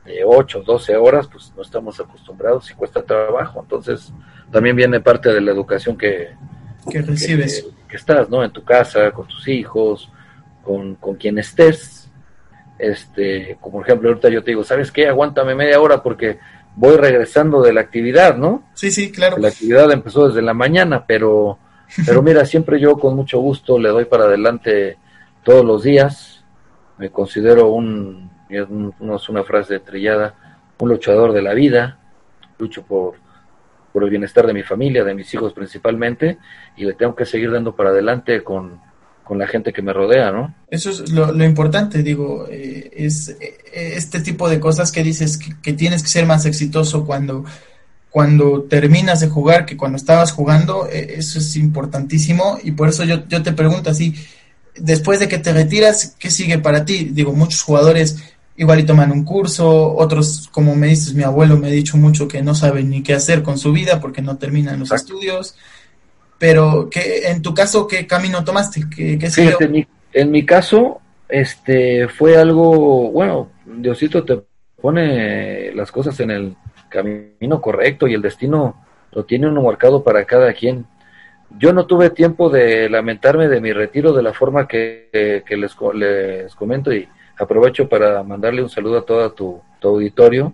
de 8, 12 horas, pues no estamos acostumbrados y cuesta trabajo. Entonces, también viene parte de la educación que, que recibes. Que, estás, ¿no? En tu casa, con tus hijos, con, con quien estés este, como por ejemplo, ahorita yo te digo, ¿sabes qué? Aguántame media hora porque voy regresando de la actividad, ¿no? Sí, sí, claro. La actividad empezó desde la mañana, pero, pero mira, siempre yo con mucho gusto le doy para adelante todos los días. Me considero un, no es una frase trillada, un luchador de la vida. Lucho por, por el bienestar de mi familia, de mis hijos principalmente, y le tengo que seguir dando para adelante con, con la gente que me rodea, ¿no? Eso es lo, importante, digo, eh, es eh, este tipo de cosas que dices que, tienes que ser más exitoso cuando, cuando terminas de jugar que cuando estabas jugando, eh, eso es importantísimo y por eso yo, yo te pregunto así, después de que te retiras, ¿qué sigue para ti? Digo, muchos jugadores igual y toman un curso, otros, como me dices, mi abuelo me ha dicho mucho que no saben ni qué hacer con su vida porque no terminan los estudios pero que en tu caso, ¿qué camino tomaste? ¿Qué, en, mi, caso, este fue algo, bueno, Diosito te pone las cosas en el camino correcto y el destino lo tiene uno marcado para cada quien. yo no tuve tiempo de lamentarme de mi retiro de la forma que, que les, les, comento y aprovecho para mandarle un saludo a todo tu, auditorio.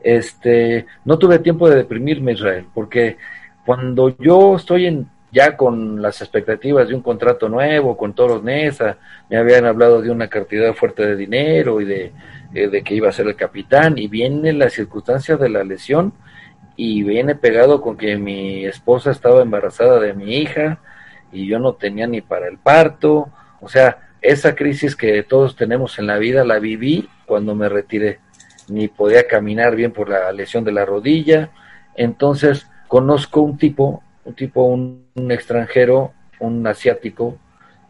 Este, no tuve tiempo de deprimirme, Israel, porque cuando yo estoy en, ya con las expectativas de un contrato nuevo, con todos los NESA, me habían hablado de una cantidad fuerte de dinero y de, eh, de que iba a ser el capitán, y viene la circunstancia de la lesión, y viene pegado con que mi esposa estaba embarazada de mi hija y yo no tenía ni para el parto. O sea, esa crisis que todos tenemos en la vida la viví cuando me retiré. Ni podía caminar bien por la lesión de la rodilla. Entonces conozco un tipo, un tipo, un, extranjero, un asiático,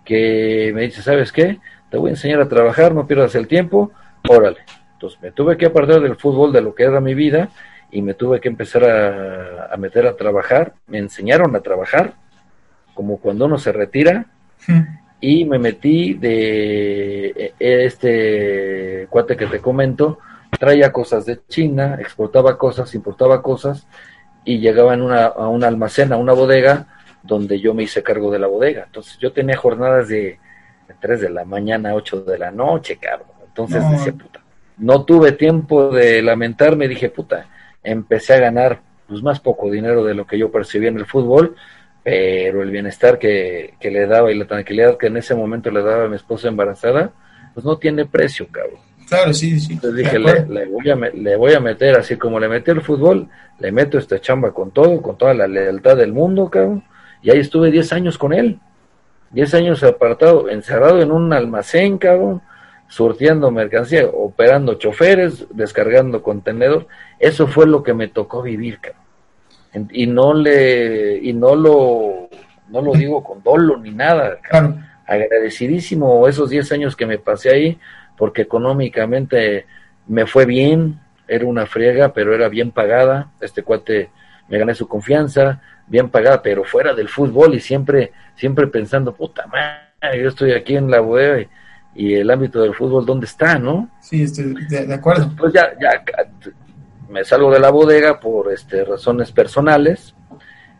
que me dice, ¿sabes qué? Te voy a enseñar a trabajar, no pierdas el tiempo, órale. Entonces me tuve que apartar del fútbol, de lo que era mi vida, y me tuve que empezar a, meter a trabajar. Me enseñaron a trabajar, como cuando uno se retira, y me metí de e, este cuate que te comento, traía cosas de China, exportaba cosas, importaba cosas, y llegaba en una, a un almacén, a una bodega, donde yo me hice cargo de la bodega. Entonces yo tenía jornadas de, 3 de la mañana a 8 de la noche, cabrón. Entonces decía, puta, no tuve tiempo de lamentarme, dije, puta, empecé a ganar pues más poco dinero de lo que yo percibía en el fútbol, pero el bienestar que, le daba y la tranquilidad que en ese momento le daba a mi esposa embarazada, pues no tiene precio, cabrón. Claro, sí, sí. Entonces dije, le, voy a, le voy a meter, así como le metí el fútbol, le meto esta chamba con todo, con toda la lealtad del mundo, cabrón. Y ahí estuve 10 años con él. 10 años apartado, encerrado en un almacén, cabrón, surtiendo mercancía, operando choferes, descargando contenedor. Eso fue lo que me tocó vivir, cabrón. Y no le, y no lo, no lo digo con dolo ni nada, Agradecidísimo esos 10 años que me pasé ahí, porque económicamente me fue bien, era una friega, pero era bien pagada. Este cuate me gané su confianza, bien pagada, pero fuera del fútbol y siempre, siempre pensando, puta madre, yo estoy aquí en la bodega y y el ámbito del fútbol dónde está, ¿no? Sí, estoy de, acuerdo. Pues ya, ya me salgo de la bodega por este, razones personales,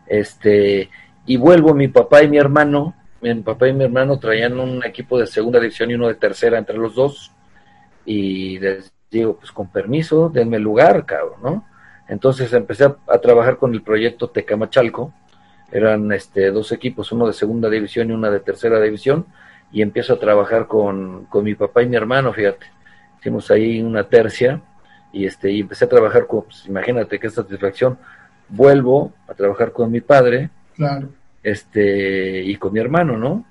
este, y vuelvo, mi papá y mi hermano, mi papá y mi hermano traían un equipo de segunda división y uno de tercera entre los dos, y les digo, pues con permiso, denme lugar, cabrón, ¿no? Entonces empecé a, a trabajar con el proyecto Tecamachalco, eran este, dos equipos, uno de segunda división y una de tercera división, y empiezo a trabajar con, con mi papá y mi hermano, fíjate. Hicimos ahí una tercia y, este, y empecé a trabajar con, pues, imagínate qué satisfacción. Vuelvo a trabajar con mi padre claro. este, y con mi hermano, ¿no?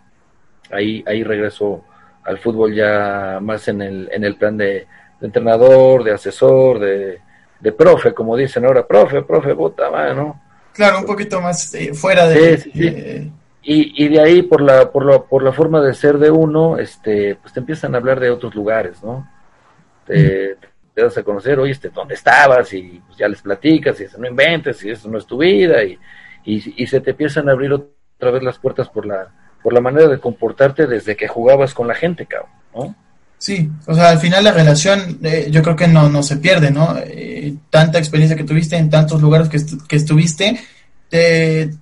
Ahí, ahí regreso al fútbol ya más en el, en el plan de, entrenador, de asesor, de, de, profe, como dicen ahora, profe, profe, puta mano. Claro, un poquito más eh, fuera de, y, y de ahí, por la, por, la, por la forma de ser de uno, este, pues te empiezan a hablar de otros lugares, ¿no? Te, te das a conocer, oye, este, ¿dónde estabas? Y pues, ya les platicas, y no inventes, y eso no es tu vida, y, y, se te empiezan a abrir otra vez las puertas por la, por la manera de comportarte desde que jugabas con la gente, cabrón, ¿no? Sí, o sea, al final la relación eh, yo creo que no, no se pierde, ¿no? Eh, tanta experiencia que tuviste en tantos lugares que, que estuviste,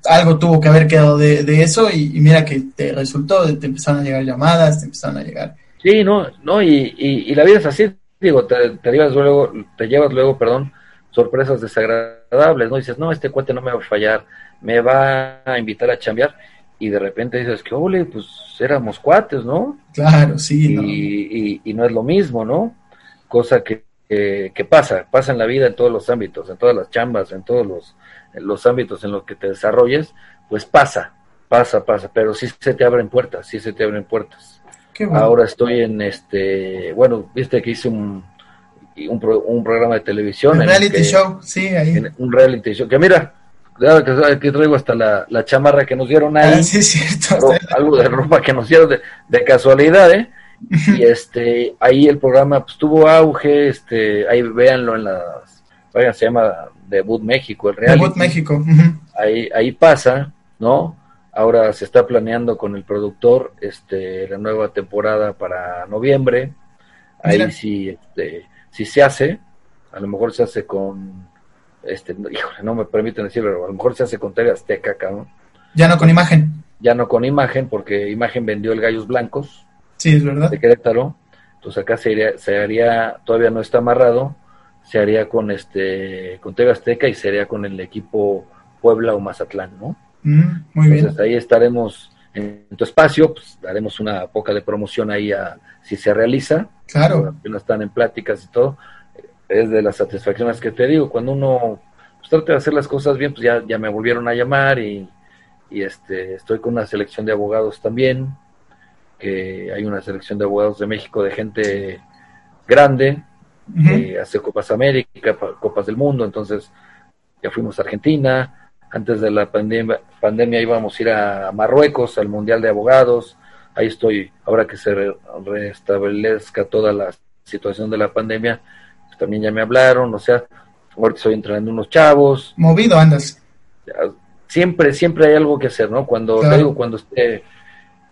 algo tuvo que haber quedado de, eso y, mira que te resultó, te empezaron a llegar llamadas, te empezaron a llegar. Sí, no, no, y, y, la vida es así, digo, te, te, llevas luego, te llevas luego, perdón, sorpresas desagradables, ¿no? dices, no, este cuate no me va a fallar, me va a invitar a chambear, y de repente dices que, ole, pues éramos cuates, ¿no? Claro, sí. Y, y, no es lo mismo, ¿no? Cosa que, que pasa, pasa en la vida en todos los ámbitos, en todas las chambas, en todos los los ámbitos en los que te desarrolles, pues pasa, pasa, pasa, pero sí se te abren puertas, sí se te abren puertas. Ahora estoy en este, bueno, viste que hice un, un, programa de televisión. Un reality show, sí, ahí. un reality show, que mira, aquí traigo hasta la, la chamarra que nos dieron ahí. Ah, sí, es cierto. algo de ropa que nos dieron de, de casualidad, ¿eh? Y este, ahí el programa pues tuvo auge, este, ahí véanlo en las, vaya, se llama Debut México, el reality. Debut México. ahí, ahí pasa, ¿no? Ahora se está planeando con el productor este, la nueva temporada para noviembre. Ahí sí, este, sí se hace, a lo mejor se hace con, este, híjole, no me permiten decirlo, a lo mejor se hace con TV Azteca, cabrón. Ya no con imagen. Ya no con imagen, porque imagen vendió el Gallos Blancos. Sí, es verdad. De Querétaro. Entonces acá se, se haría, todavía no está amarrado, se haría con este, con TV Azteca y se haría con el equipo Puebla o Mazatlán, ¿no? Mm, muy Entonces ahí estaremos en tu espacio, pues daremos una poca de promoción ahí a si se realiza. Claro. no están en pláticas y todo. Es de las satisfacciones que te digo. Cuando uno pues, trata de hacer las cosas bien, pues ya, ya me volvieron a llamar y, y este estoy con una selección de abogados también. Que hay una selección de abogados de México de gente grande que hace Copas América, Copas del Mundo. Entonces ya fuimos a Argentina, antes de la pandemia, pandemia íbamos a ir a Marruecos, al Mundial de Abogados. Ahí estoy, ahora que se restablezca toda la situación de la pandemia, pues también ya me hablaron, o sea, ahora estoy entrenando unos chavos. Movido andas. Siempre, siempre hay algo que hacer, ¿no? Cuando digo, cuando esté,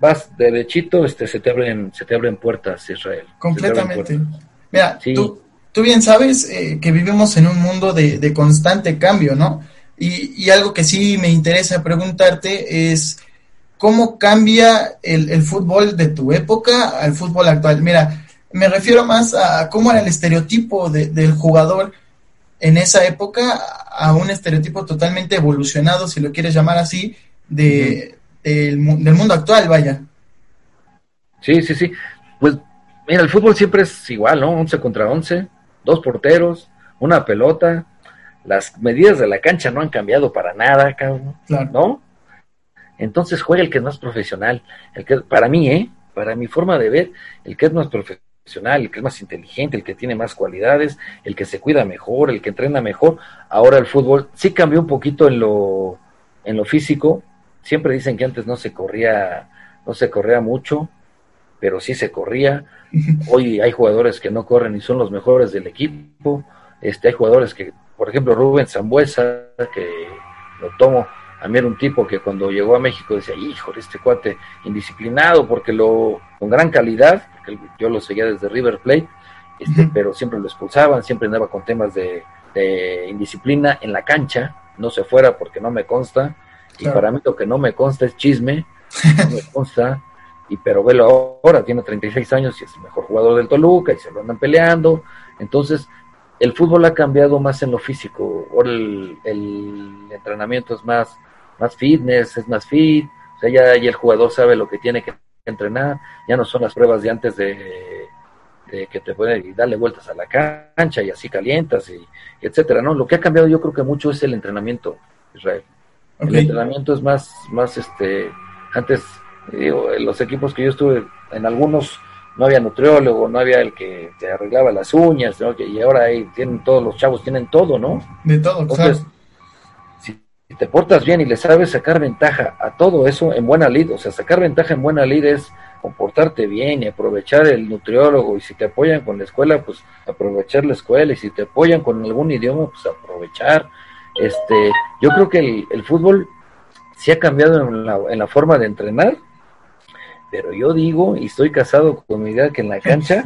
vas derechito, este, se te abren, se te abren puertas, Israel. Completamente. Mira, tú, tú bien sabes eh, que vivimos en un mundo de, de constante cambio, ¿no? Y, algo que sí me interesa preguntarte es cómo cambia el, fútbol de tu época al fútbol actual. Mira, me refiero más a cómo era el estereotipo del jugador en esa época a un estereotipo totalmente evolucionado, si lo quieres llamar así, de, del, mundo actual, vaya. Sí, sí, sí. Pues mira, el fútbol siempre es igual, ¿no? 11 contra 11, dos porteros, una pelota, las medidas de la cancha no han cambiado para nada, cabrón, ¿no? Entonces juega el que es más profesional, el que para mí, ¿eh? Para mi forma de ver, el que es más profesional, el que es más inteligente, el que tiene más cualidades, el que se cuida mejor, el que entrena mejor. Ahora el fútbol sí cambió un poquito en lo en lo físico. Siempre dicen que antes no se corría no se corría mucho, pero sí se corría. Hoy hay jugadores que no corren y son los mejores del equipo. Este, hay jugadores que por ejemplo, Rubén Zambuesa, que lo tomo, a mí era un tipo que cuando llegó a México decía, hijo, este cuate indisciplinado, porque lo, con gran calidad, porque yo lo seguía desde River Plate, este, pero siempre lo expulsaban, siempre andaba con temas de, indisciplina en la cancha, no se fuera porque no me consta, y para mí lo que no me consta es chisme, no me consta, y pero velo ahora, tiene 36 años y es el mejor jugador del Toluca y se lo andan peleando, entonces el fútbol ha cambiado más en lo físico. Ahora el, entrenamiento es más, más fitness, es más fit, o sea, ya, el jugador sabe lo que tiene que entrenar, ya no son las pruebas de antes de, que te pueden darle vueltas a la cancha y así calientas y etcétera, ¿no? Lo que ha cambiado yo creo que mucho es el entrenamiento, Israel. El entrenamiento es más, más este, antes, digo, los equipos que yo estuve, en algunos no había nutriólogo, no había el que te arreglaba las uñas, y ahora ahí tienen todos los chavos, tienen todo, ¿no? De todo, Entonces, si te portas bien y le sabes sacar ventaja a todo eso en buena lid, o sea, sacar ventaja en buena lid es comportarte bien y aprovechar el nutriólogo, y si te apoyan con la escuela, pues aprovechar la escuela, y si te apoyan con algún idioma, pues aprovechar. Este, yo creo que el, el fútbol sí ha cambiado en la, en la forma de entrenar, pero yo digo, y estoy casado con mi idea que en la cancha,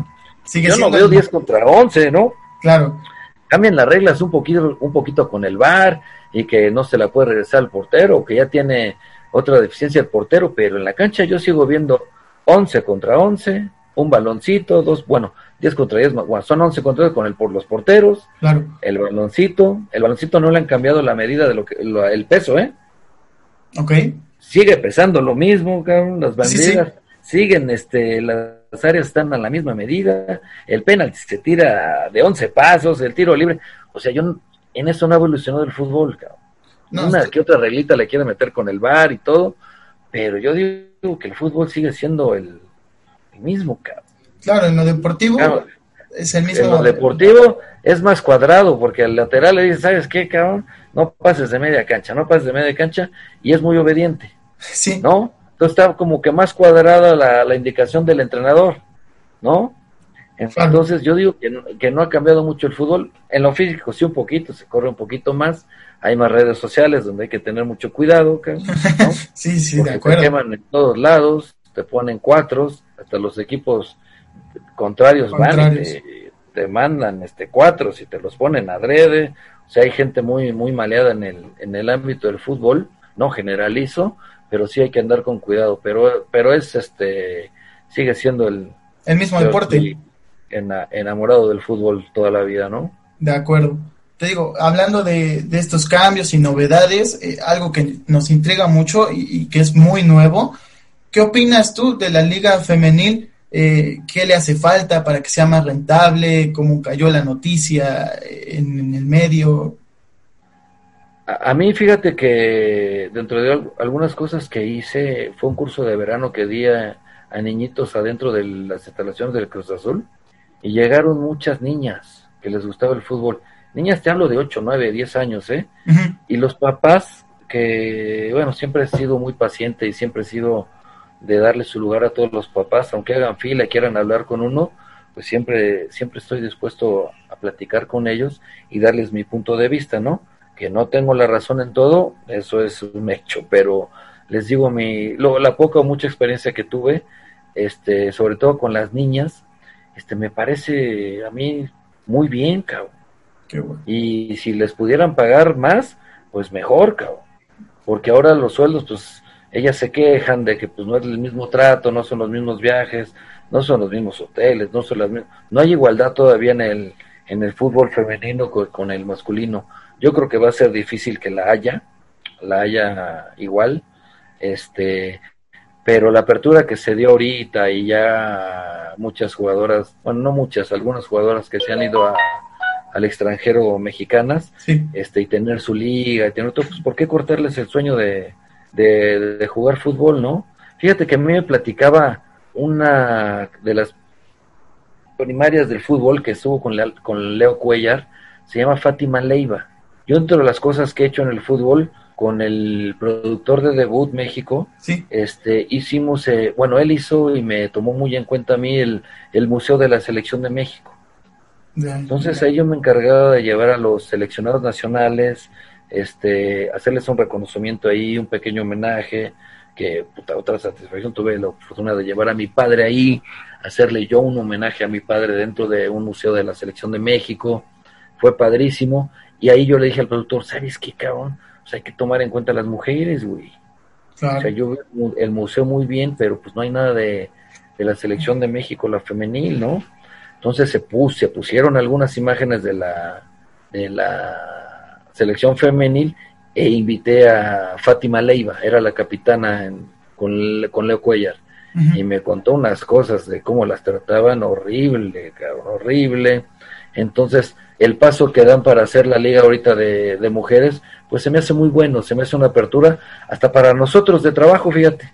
yo no veo 10 contra 11, ¿no? Claro. Cambian las reglas un poquito, un poquito con el VAR y que no se la puede regresar al portero, que ya tiene otra deficiencia el portero, pero en la cancha yo sigo viendo 11 contra 11, un baloncito, dos, bueno, 10 contra 10, bueno, son 11 contra 10 con el, por los porteros, claro. el baloncito, el baloncito no le han cambiado la medida de lo que, el peso, ¿eh? Ok sigue pesando lo mismo, cabrón, las banderas siguen, este, las áreas están a la misma medida, el penalti se tira de 11 pasos, el tiro libre, o sea, yo en eso no evolucionado el fútbol, cabrón. Una que otra reglita le quiere meter con el bar y todo, pero yo digo que el fútbol sigue siendo el, mismo, cabrón. Claro, en lo deportivo es el mismo. En lo deportivo es más cuadrado, porque al lateral le dice, ¿sabes qué, cabrón? No pases de media cancha, no pases de media cancha, y es muy obediente. Sí. ¿No? Entonces está como que más cuadrada la, indicación del entrenador, ¿no? Entonces yo digo que no, que no ha cambiado mucho el fútbol. En lo físico sí un poquito, se corre un poquito más. Hay más redes sociales donde hay que tener mucho cuidado, ¿no? sí, sí, de acuerdo. Te queman en todos lados, te ponen cuatros, hasta los equipos contrarios, van y te, mandan este cuatros y te los ponen adrede. O sea, hay gente muy muy maleada en el en el ámbito del fútbol no generalizo, pero sí hay que andar con cuidado, pero, pero es este, sigue siendo el... El mismo deporte. enamorado del fútbol toda la vida, ¿no? De acuerdo. Te digo, hablando de, estos cambios y novedades, eh, algo que nos intriga mucho y, que es muy nuevo, ¿qué opinas tú de la liga femenil? Eh, ¿Qué le hace falta para que sea más rentable? ¿Cómo cayó la noticia en el medio? A, mí, fíjate que dentro de algunas cosas que hice, fue un curso de verano que di a, niñitos adentro de las instalaciones del Cruz Azul y llegaron muchas niñas que les gustaba el fútbol. Niñas, te hablo de 8, 9, 10 años, ¿eh? Y los papás, que, bueno, siempre he sido muy paciente y siempre he sido de darle su lugar a todos los papás, aunque hagan fila y quieran hablar con uno, pues siempre, siempre estoy dispuesto a platicar con ellos y darles mi punto de vista, ¿no? que no tengo la razón en todo, eso es un hecho, pero les digo mi, lo, la poca o mucha experiencia que tuve, este, sobre todo con las niñas, este, me parece a mí muy bien, cabrón. Y si les pudieran pagar más, pues mejor, cabrón. Porque ahora los sueldos, pues, ellas se quejan de que pues no es el mismo trato, no son los mismos viajes, no son los mismos hoteles, no son las no hay igualdad todavía en el, en el fútbol femenino con el masculino. Yo creo que va a ser difícil que la haya, la haya igual, este, pero la apertura que se dio ahorita y ya muchas jugadoras, bueno, no muchas, algunas jugadoras que se han ido a, al extranjero mexicanas, este, y tener su liga, y tener todo, pues, ¿por qué cortarles el sueño de, de, jugar fútbol, no? Fíjate que a mí me platicaba una de las primarias del fútbol que estuvo con, con Leo Cuellar, se llama Fátima Leiva. Yo entre las cosas que he hecho en el fútbol con el productor de debut México, este, hicimos, eh, bueno, él hizo y me tomó muy en cuenta a mí el, el Museo de la Selección de México. Entonces ahí yo me encargaba de llevar a los seleccionados nacionales, este, hacerles un reconocimiento ahí, un pequeño homenaje, que puta, otra satisfacción tuve la fortuna de llevar a mi padre ahí, hacerle yo un homenaje a mi padre dentro de un museo de la selección de México, fue padrísimo, y ahí yo le dije al productor, ¿sabes qué, cabrón? O sea, hay que tomar en cuenta las mujeres, güey. O sea, yo veo el museo muy bien, pero pues no hay nada de, la selección de México, la femenil, ¿no? Entonces se, se pusieron algunas imágenes de la, de la selección femenil e invité a Fátima Leiva, era la capitana con, con Leo Cuellar, y me contó unas cosas de cómo las trataban horrible, cabrón, horrible. Entonces, el paso que dan para hacer la liga ahorita de, mujeres, pues se me hace muy bueno, se me hace una apertura hasta para nosotros de trabajo, fíjate.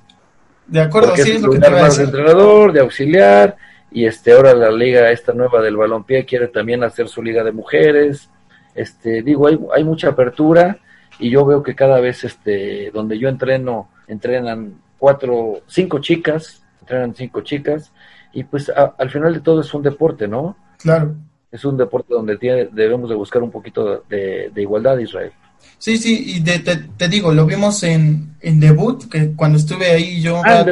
De acuerdo, sí, es lo que te más de entrenador, de auxiliar, y este ahora la liga esta nueva del balompié quiere también hacer su liga de mujeres. Este, digo, hay, hay mucha apertura y yo veo que cada vez este donde yo entreno entrenan cuatro, cinco chicas, entrenan cinco chicas y pues al final de todo es un deporte, ¿no? Claro es un deporte donde tiene, debemos de buscar un poquito de, igualdad, Israel. Sí, sí, y te, digo, lo vimos en, en debut, que cuando estuve ahí yo ah,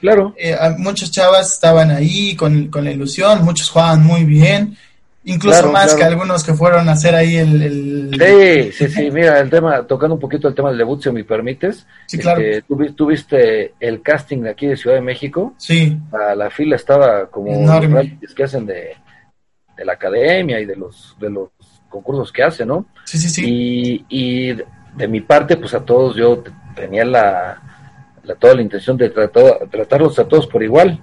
claro. Eh, muchas chavas estaban ahí con, con, la ilusión, muchos jugaban muy bien, incluso más que algunos que fueron a hacer ahí el, Sí, sí, sí, mira, el tema, tocando un poquito el tema del debut, si me permites. Sí, claro. Este, ¿Tuviste el casting de aquí de Ciudad de México? Sí. la fila estaba como... Enorme. que hacen de de la academia y de los, de los concursos que hace, ¿no? Sí, sí, sí. Y, y de mi parte, pues a todos yo tenía la, toda la intención de tratar, tratarlos a todos por igual.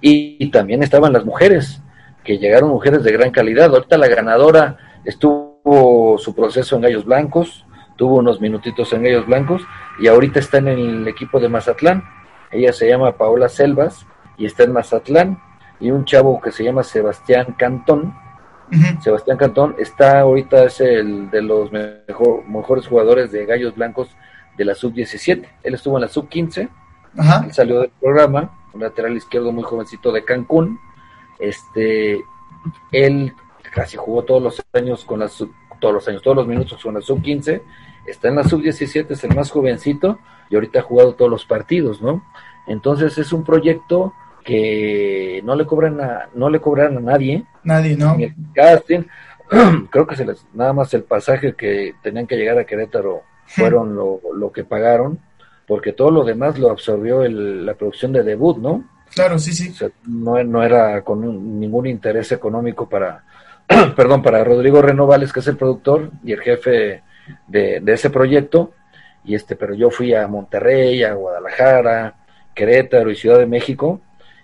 Y, también estaban las mujeres, que llegaron mujeres de gran calidad. Ahorita la ganadora estuvo su proceso en Gallos Blancos, tuvo unos minutitos en Gallos Blancos y ahorita está en el equipo de Mazatlán. Ella se llama Paola Selvas y está en Mazatlán y un chavo que se llama Sebastián Cantón. Sebastián Cantón está ahorita, es el de los mejores jugadores de Gallos Blancos de la sub-17. Él estuvo en la sub-15, él salió del programa, un lateral izquierdo muy jovencito de Cancún. Este, él casi jugó todos los años con la todos los años, todos los minutos con la sub-15, está en la sub-17, es el más jovencito y ahorita ha jugado todos los partidos, ¿no? Entonces es un proyecto que no le cobran a, no le cobran a nadie. Nadie, ¿no? El casting, creo que se les, nada más el pasaje que tenían que llegar a Querétaro fueron lo, lo que pagaron, porque todo lo demás lo absorbió el, la producción de debut, ¿no? Claro, sí, sí. no, no era con ningún interés económico para, perdón, para Rodrigo Renovales, que es el productor y el jefe de, de, ese proyecto, y este, pero yo fui a Monterrey, a Guadalajara, Querétaro y Ciudad de México,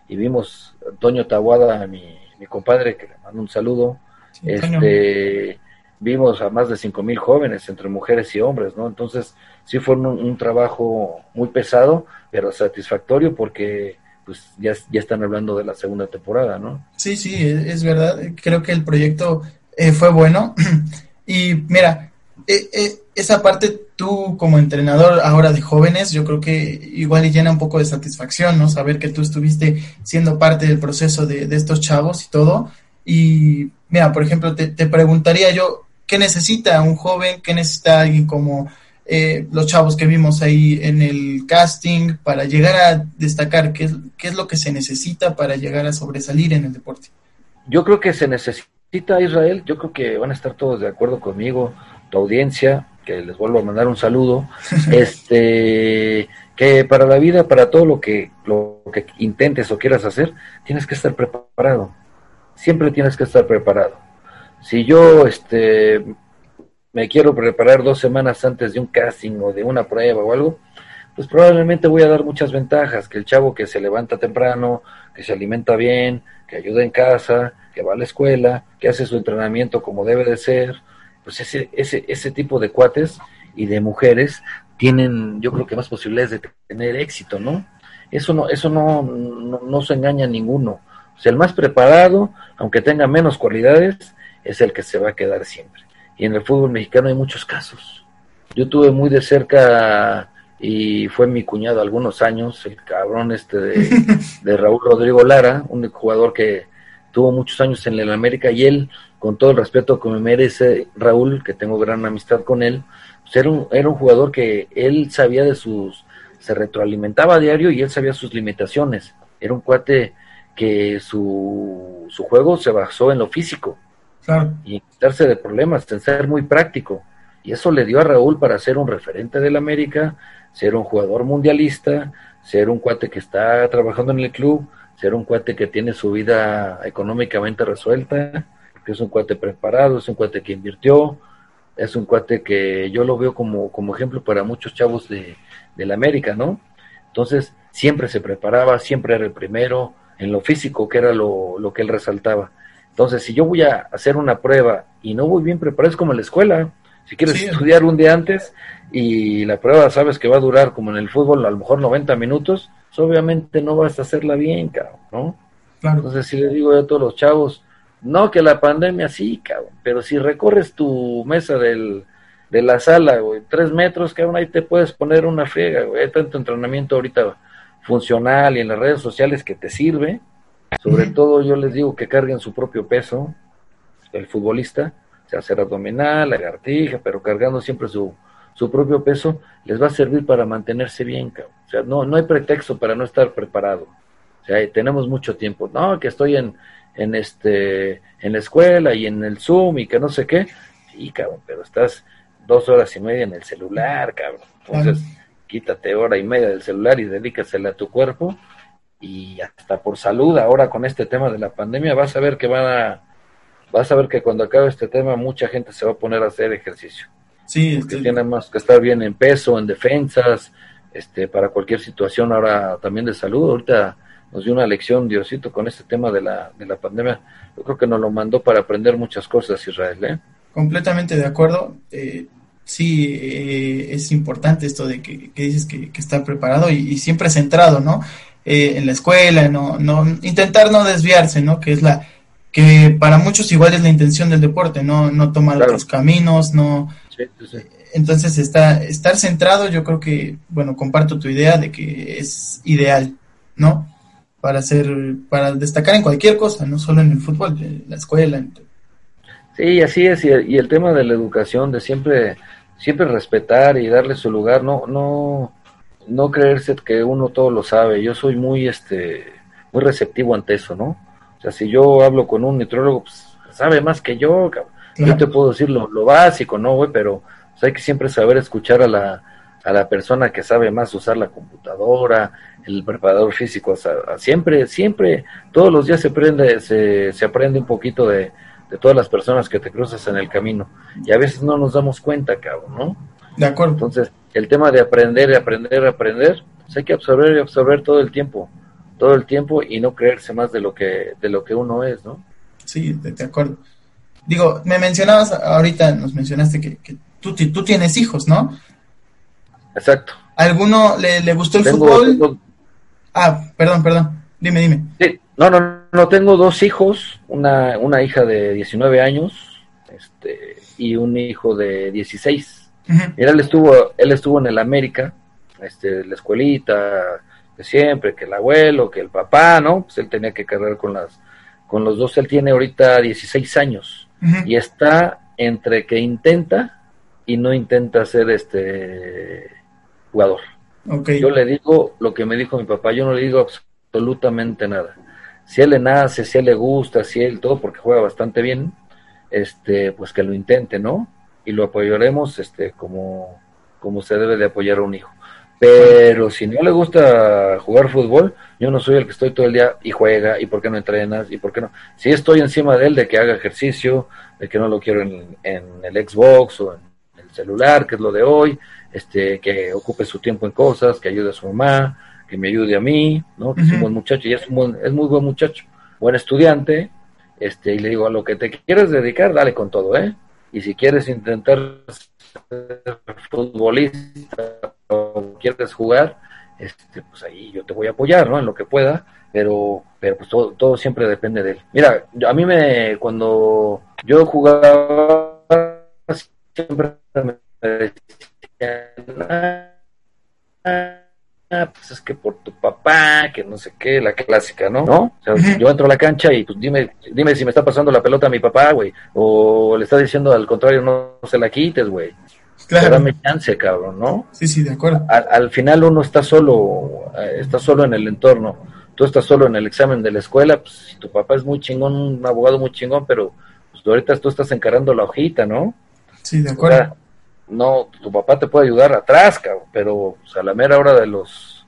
y vimos a Antonio Tahuada, mi, mi compadre, que le mando un saludo, este, vimos a más de cinco mil jóvenes entre mujeres y hombres, ¿no? Entonces, sí fue un, un, trabajo muy pesado, pero satisfactorio porque pues ya, ya están hablando de la segunda temporada, ¿no? Sí, sí, es verdad. Creo que el proyecto eh, fue bueno. y mira, eh, eh, esa parte tú como entrenador ahora de jóvenes, yo creo que igual llena un poco de satisfacción, ¿no? Saber que tú estuviste siendo parte del proceso de, de estos chavos y todo. Y mira, por ejemplo, te, te, preguntaría yo, ¿qué necesita un joven? ¿Qué necesita alguien como eh, los chavos que vimos ahí en el casting para llegar a destacar? ¿Qué es, ¿Qué es lo que se necesita para llegar a sobresalir en el deporte? Yo creo que se necesita, Israel, yo creo que van a estar todos de acuerdo conmigo, tu audiencia, que les vuelvo a mandar un saludo, este que para la vida, para todo lo que lo que intentes o quieras hacer, tienes que estar preparado. Siempre tienes que estar preparado. Si yo este me quiero preparar dos semanas antes de un casting o de una prueba o algo, pues probablemente voy a dar muchas ventajas, que el chavo que se levanta temprano, que se alimenta bien, que ayuda en casa, que va a la escuela, que hace su entrenamiento como debe de ser, pues ese, ese, ese tipo de cuates y de mujeres tienen, yo creo que más posibilidades de tener éxito, ¿no? Eso no, eso no, no, no se engaña a ninguno. O sea, el más preparado, aunque tenga menos cualidades, es el que se va a quedar siempre. Y en el fútbol mexicano hay muchos casos. Yo tuve muy de cerca y fue mi cuñado algunos años, el cabrón este de, de Raúl Rodrigo Lara, un jugador que tuvo muchos años en el América y él, con todo el respeto que me merece Raúl, que tengo gran amistad con él, pues era, un, era un jugador que él sabía de sus, se retroalimentaba a diario y él sabía sus limitaciones. Era un cuate que su, su juego se basó en lo físico y quitarse de problemas, en ser muy práctico. Y eso le dio a Raúl para ser un referente del América, ser un jugador mundialista, ser un cuate que está trabajando en el club, ser un cuate que tiene su vida económicamente resuelta, que es un cuate preparado, es un cuate que invirtió, es un cuate que yo lo veo como, como ejemplo para muchos chavos de, de la América, ¿no? Entonces, siempre se preparaba, siempre era el primero, en lo físico, que era lo, lo que él resaltaba. Entonces, si yo voy a hacer una prueba y no voy bien preparado, es como en la escuela. Si quieres sí. estudiar un día antes y la prueba sabes que va a durar como en el fútbol a lo mejor 90 minutos, pues obviamente no vas a hacerla bien, cabrón, ¿no? Claro. Entonces, si le digo a todos los chavos, no que la pandemia sí, cabrón, pero si recorres tu mesa del, de la sala, güey, tres metros, cabrón, ahí te puedes poner una friega, güey, hay tanto entrenamiento ahorita funcional y en las redes sociales que te sirve, sobre todo yo les digo que carguen su propio peso, el futbolista, sea hacer abdominal, lagartija, pero cargando siempre su, su propio peso, les va a servir para mantenerse bien, cabrón. O sea, no, no hay pretexto para no estar preparado. O sea, tenemos mucho tiempo. No, que estoy en, en este, en la escuela y en el Zoom y que no sé qué. Sí, cabrón, pero estás dos horas y media en el celular, cabrón. Entonces, quítate hora y media del celular y dedícasela a tu cuerpo y hasta por salud ahora con este tema de la pandemia vas a ver que van a vas a ver que cuando acabe este tema mucha gente se va a poner a hacer ejercicio. Sí porque este... tiene más que estar bien en peso en defensas este para cualquier situación ahora también de salud. Ahorita nos dio una lección Diosito con este tema de la de la pandemia. Yo creo que nos lo mandó para aprender muchas cosas Israel ¿eh? completamente de acuerdo. Eh, sí eh, es importante esto de que, que dices que, que, está preparado y, y siempre centrado no eh, en la escuela, no, no, intentar no desviarse, ¿no? Que es la, que para muchos igual es la intención del deporte, no, no tomar claro. otros caminos, no. Sí, sí. Entonces, está, estar centrado, yo creo que, bueno, comparto tu idea de que es ideal, ¿no? Para hacer, para destacar en cualquier cosa, no solo en el fútbol, en la escuela. En... Sí, así es, y el, y el tema de la educación, de siempre, siempre respetar y darle su lugar, no, no, no creerse que uno todo lo sabe. Yo soy muy, este, muy receptivo ante eso, ¿no? O sea, si yo hablo con un nitrólogo, pues sabe más que yo, cabrón. Claro. Yo te puedo decir lo, lo básico, ¿no, güey? Pero hay que siempre saber escuchar a la, a la persona que sabe más usar la computadora, el preparador físico, siempre, siempre, todos los días se aprende, se, se aprende un poquito de, de todas las personas que te cruzas en el camino. Y a veces no nos damos cuenta, cabrón, ¿no? De acuerdo. Entonces, el tema de aprender y aprender, aprender, pues hay que absorber y absorber todo el tiempo, todo el tiempo y no creerse más de lo que, de lo que uno es, ¿no? Sí, de, acuerdo. Digo, me mencionabas ahorita, nos mencionaste que, que tú, tú tienes hijos, ¿no? Exacto. ¿Alguno le, le gustó el fútbol? Ah, perdón, perdón. Dime, dime. Sí, no, no, no, tengo dos hijos, una, una hija de 19 años este, y un hijo de 16. Mira, él estuvo, él estuvo en el América, este, la escuelita, de siempre, que el abuelo, que el papá, ¿no? Pues él tenía que cargar con las, con los dos. Él tiene ahorita 16 años y está entre que intenta y no intenta ser este jugador. Yo le digo lo que me dijo mi papá, yo no le digo absolutamente nada si él le nace, si él le gusta, si él todo, porque juega bastante bien, este, pues que lo intente, ¿no? Y lo apoyaremos, este, como, como se debe de apoyar a un hijo. Pero si no le gusta jugar fútbol, yo no soy el que estoy todo el día y juega, y por qué no entrenas, y por qué no. Si estoy encima de él de que haga ejercicio, de que no lo quiero en, en el Xbox o en el celular, que es lo de hoy, este, que ocupe su tiempo en cosas, que ayude a su mamá, que me ayude a mí, ¿no? Que es un buen muchacho y es, un es muy buen muchacho, buen estudiante, este, y le digo, a lo que te quieres dedicar, dale con todo, ¿eh? Y si quieres intentar ser futbolista o quieres jugar, este, pues ahí yo te voy a apoyar, ¿no? En lo que pueda, pero, pero pues todo, todo siempre depende de él. Mira, a mí me, cuando yo jugaba, siempre me decían, Ah, pues es que por tu papá, que no sé qué, la clásica, ¿no? ¿No? O sea, yo entro a la cancha y pues dime, dime si me está pasando la pelota a mi papá, güey, o le está diciendo al contrario, no, se la quites, güey. Claro. Dame chance, cabrón, ¿no? Sí, sí, de acuerdo. Al, final uno está solo, eh, está solo en el entorno. Tú estás solo en el examen de la escuela, pues si tu papá es muy chingón, un abogado muy chingón, pero pues ahorita tú estás encarando la hojita, ¿no? Sí, de acuerdo no, tu papá te puede ayudar atrás, cabrón, pero a la mera hora de los,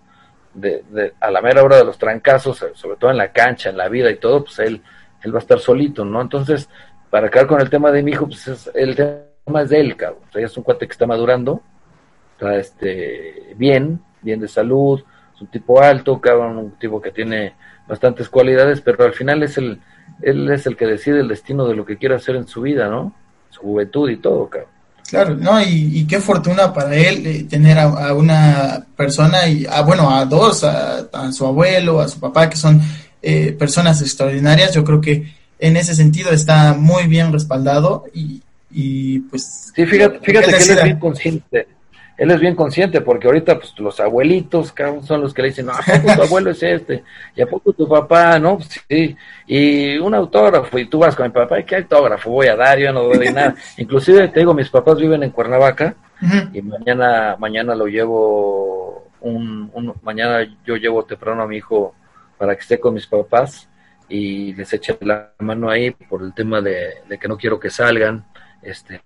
de, a la mera hora de los trancazos, eh, sobre todo en la cancha, en la vida y todo, pues él, él va a estar solito, ¿no? Entonces, para acabar con el tema de mi hijo, pues es, el tema es de él, cabrón. O sea, es un cuate que está madurando, está este, bien, bien de salud, es un tipo alto, cabrón, un tipo que tiene bastantes cualidades, pero al final es el, él es el que decide el destino de lo que quiere hacer en su vida, ¿no? Su juventud y todo, cabrón. Claro, no, y, qué fortuna para él eh, tener a, una persona, y a, bueno, a dos, a, su abuelo, a su papá, que son eh, personas extraordinarias. Yo creo que en ese sentido está muy bien respaldado y, y pues... Sí, fíjate, fíjate que él es bien consciente él es bien consciente porque ahorita pues los abuelitos son los que le dicen, no, ¿a poco tu abuelo es este? ¿Y a poco tu papá? No, pues, sí. Y un autógrafo y tú vas con mi papá, ¿y qué autógrafo voy a dar? Yo no doy nada. Inclusive te digo, mis papás viven en Cuernavaca y mañana mañana lo llevo un, un, mañana yo llevo temprano a mi hijo para que esté con mis papás y les eche la mano ahí por el tema de, de que no quiero que salgan este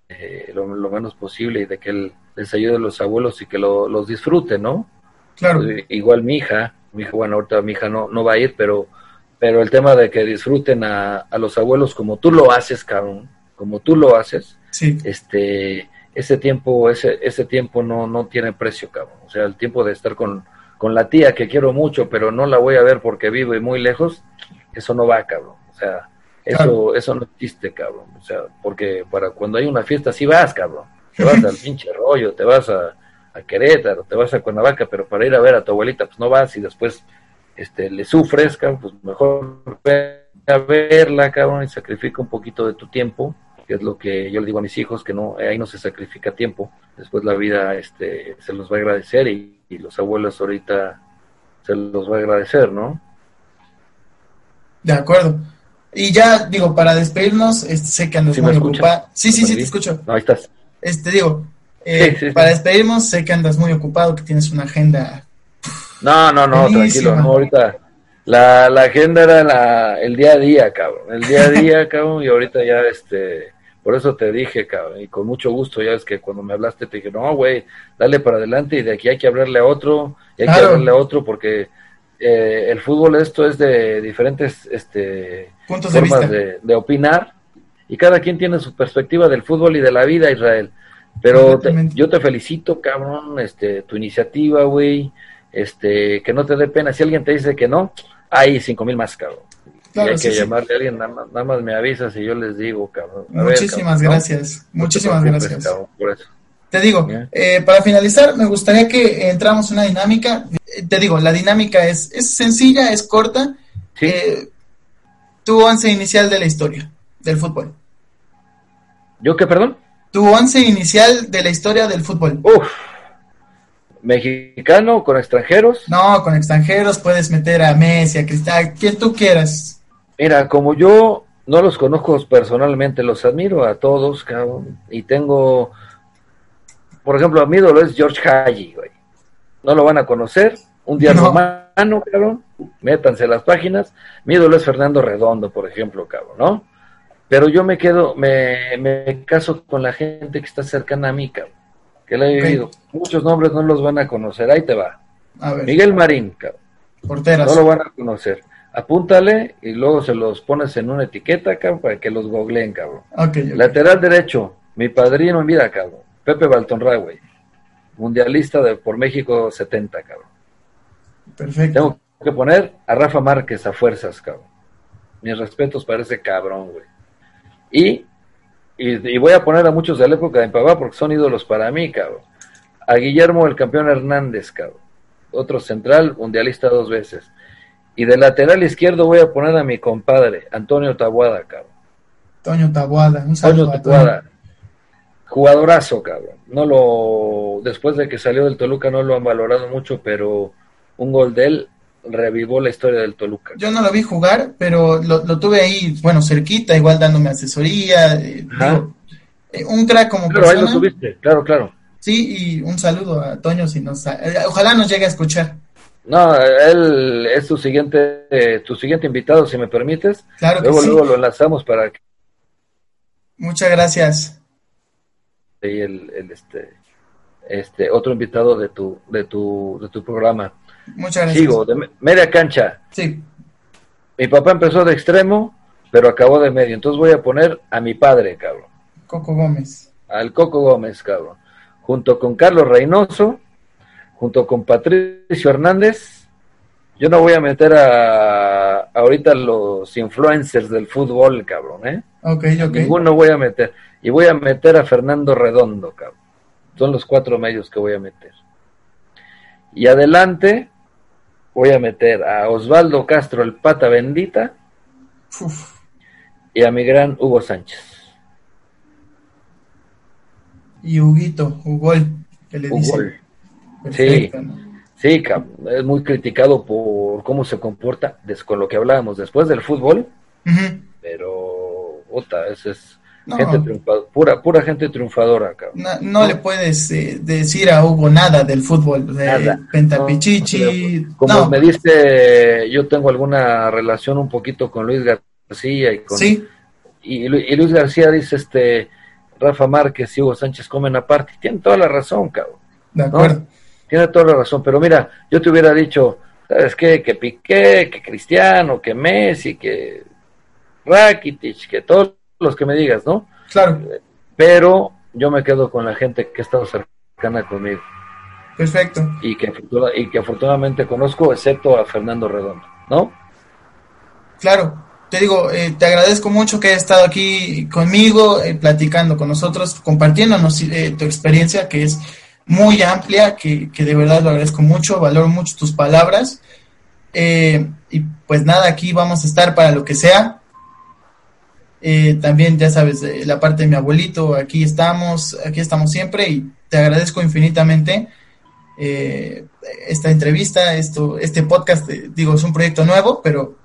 lo, menos posible y de que él les ayude a los abuelos y que lo, los disfrute, ¿no? Claro. Eh, igual mi hija, mi hija, bueno, ahorita mi hija no, no va a ir, pero, pero el tema de que disfruten a, a los abuelos como tú lo haces, cabrón, como tú lo haces, sí. este, ese tiempo, ese, ese tiempo no, no tiene precio, cabrón. O sea, el tiempo de estar con, con la tía que quiero mucho, pero no la voy a ver porque vive muy lejos, eso no va, cabrón. O sea, eso, eso no existe, cabrón. O sea, porque para cuando hay una fiesta sí vas, cabrón. Te vas al pinche rollo, te vas a, a Querétaro, te vas a Cuernavaca, pero para ir a ver a tu abuelita, pues no vas y después este, le sufres, cabrón, pues mejor ve a verla, cabrón, y sacrifica un poquito de tu tiempo, que es lo que yo le digo a mis hijos, que no, ahí no se sacrifica tiempo, después la vida este, se los va a agradecer y, y los abuelos ahorita se los va a agradecer, ¿no? De acuerdo. Y ya, digo, para despedirnos, este, sé que andas muy ocupado. Sí, sí, sí, te escucho. ahí estás. Este, digo, eh, para despedirnos, sé que andas muy ocupado, que tienes una agenda. No, no, no, tranquilo, no, ahorita. La, la agenda era la, el día a día, cabrón. El día a día, cabrón, y ahorita ya, este, Por eso te dije, cabrón, y con mucho gusto, ya es que cuando me hablaste te dije, no, güey, dale para adelante y de aquí hay que hablarle a otro, y hay que hablarle a otro porque eh, el fútbol esto es de diferentes este, Puntos formas de, de, opinar y cada quien tiene su perspectiva del fútbol y de la vida, Israel. Pero yo te felicito, cabrón, este, tu iniciativa, güey, este, que no te dé pena. Si alguien te dice que no, hay cinco mil más, cabrón. y hay que llamarle a alguien, nada más, me avisas y yo les digo, cabrón. Muchísimas gracias, muchísimas gracias. Te digo, eh, para finalizar, me gustaría que entramos en una dinámica. Eh, te digo, la dinámica es, es sencilla, es corta. Eh, tu once inicial de la historia del fútbol. ¿Yo qué, perdón? Tu once inicial de la historia del fútbol. Uf. ¿Mexicano con extranjeros? No, con extranjeros puedes meter a Messi, a Cristal, quien tú quieras. Mira, como yo no los conozco personalmente, los admiro a todos, cabrón, y tengo, por ejemplo, a mi ídolo es George Haji, güey. No lo van a conocer, un día romano, cabrón, métanse las páginas. Mi ídolo es Fernando Redondo, por ejemplo, cabrón, ¿no? Pero yo me quedo, me, me caso con la gente que está cercana a mí, cabrón que le he vivido. Muchos nombres no los van a conocer, ahí te va. Miguel Marín, cabrón. Porteras. No lo van a conocer. Apúntale y luego se los pones en una etiqueta, cabrón, para que los googleen, cabrón. Lateral derecho, mi padrino en vida, cabrón. Pepe Baltonra, güey. Mundialista de, por México 70, cabrón. Perfecto. Tengo que poner a Rafa Márquez a fuerzas, cabrón. Mis respetos para ese cabrón, güey. Y y, voy a poner a muchos de la época de mi papá porque son ídolos para mí, cabrón. A Guillermo, el campeón Hernández, cabrón. Otro central, mundialista dos veces. Y de lateral izquierdo voy a poner a mi compadre, Antonio Tabuada, cabrón. Antonio Tabuada, un saludo Antonio Tabuada. Jugadorazo, cabrón. No lo, después de que salió del Toluca no lo han valorado mucho, pero un gol de él revivó la historia del Toluca. Yo no lo vi jugar, pero lo, tuve ahí, bueno, cerquita, igual dándome asesoría. Eh, eh, un crack como claro, ahí lo tuviste, claro, claro. Sí, y un saludo a Toño, si nos, eh, ojalá nos llegue a escuchar. No, él es tu siguiente, tu siguiente invitado, si me permites. Claro luego, Luego lo enlazamos para que... Muchas gracias. El, el, este, este, otro invitado de tu, de tu, de tu programa. Muchas gracias. Sigo, de media cancha. Sí. Mi papá empezó de extremo, pero acabó de medio. Entonces voy a poner a mi padre, cabrón. Coco Gómez. Al Coco Gómez, cabrón. Junto con Carlos Reynoso, junto con Patricio Hernández. Yo no voy a meter a ahorita los influencers del fútbol, cabrón, ¿eh? Ok, ok. Ninguno voy a meter. Y voy a meter a Fernando Redondo, cabrón. Son los cuatro medios que voy a meter. Y adelante, voy a meter a Osvaldo Castro, el pata bendita, y a mi gran Hugo Sánchez. Y Huguito, Hugol, que le dice. Sí, sí, es muy criticado por cómo se comporta, con lo que hablábamos después del fútbol, pero, ese es Gente pura, pura gente triunfadora, cabrón. No, le puedes eh, decir a Hugo nada del fútbol, de Pentapichichi. como me dice, yo tengo alguna relación un poquito con Luis García y con... Sí. Y, Luis García dice, este, Rafa Márquez y Hugo Sánchez comen aparte. Tiene toda la razón, cabrón. De acuerdo. Tiene toda la razón, pero mira, yo te hubiera dicho, ¿sabes qué? Que Piqué, que Cristiano, que Messi, que Rakitic, que todos los que me digas, ¿no? Claro. Pero yo me quedo con la gente que ha estado cercana conmigo. Perfecto. Y que, y que afortunadamente conozco, excepto a Fernando Redondo, ¿no? Claro, te digo, eh, te agradezco mucho que hayas estado aquí conmigo, eh, platicando con nosotros, compartiéndonos eh, tu experiencia, que es muy amplia, que, que, de verdad lo agradezco mucho, valoro mucho tus palabras. y pues nada, aquí vamos a estar para lo que sea. Eh, también, ya sabes, la parte de mi abuelito, aquí estamos, aquí estamos siempre y te agradezco infinitamente eh, esta entrevista, esto, este podcast, eh, digo, es un proyecto nuevo, pero,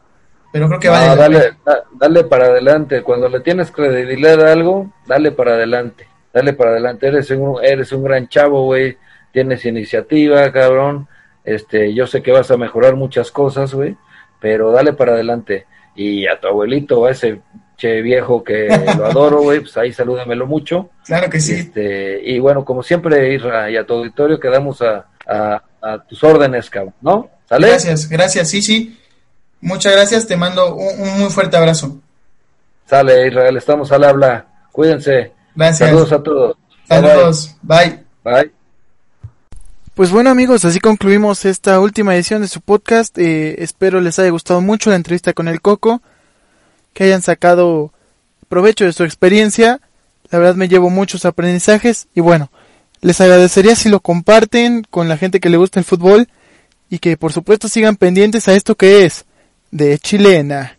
pero creo que vale. Dale, dale para adelante, cuando le tienes credibilidad a algo, dale para adelante, dale para adelante, eres un, eres un gran chavo, güey, tienes iniciativa, cabrón, este, yo sé que vas a mejorar muchas cosas, güey, pero dale para adelante. Y a tu abuelito, a ese che viejo que lo adoro, güey, pues ahí salúdamelo mucho. Claro que sí. Este, y bueno, como siempre, Isra, y a tu auditorio quedamos a, a, tus órdenes, cabrón, ¿no? ¿Sale? Gracias, gracias, sí, sí. Muchas gracias, te mando un, muy fuerte abrazo. Sale, Israel, estamos al habla. Cuídense. Gracias. Saludos a todos. Saludos. Bye. Bye. Pues bueno amigos, así concluimos esta última edición de su podcast. Eh, espero les haya gustado mucho la entrevista con el Coco, que hayan sacado provecho de su experiencia. La verdad me llevo muchos aprendizajes y bueno, les agradecería si lo comparten con la gente que le gusta el fútbol y que por supuesto sigan pendientes a esto que es de chilena.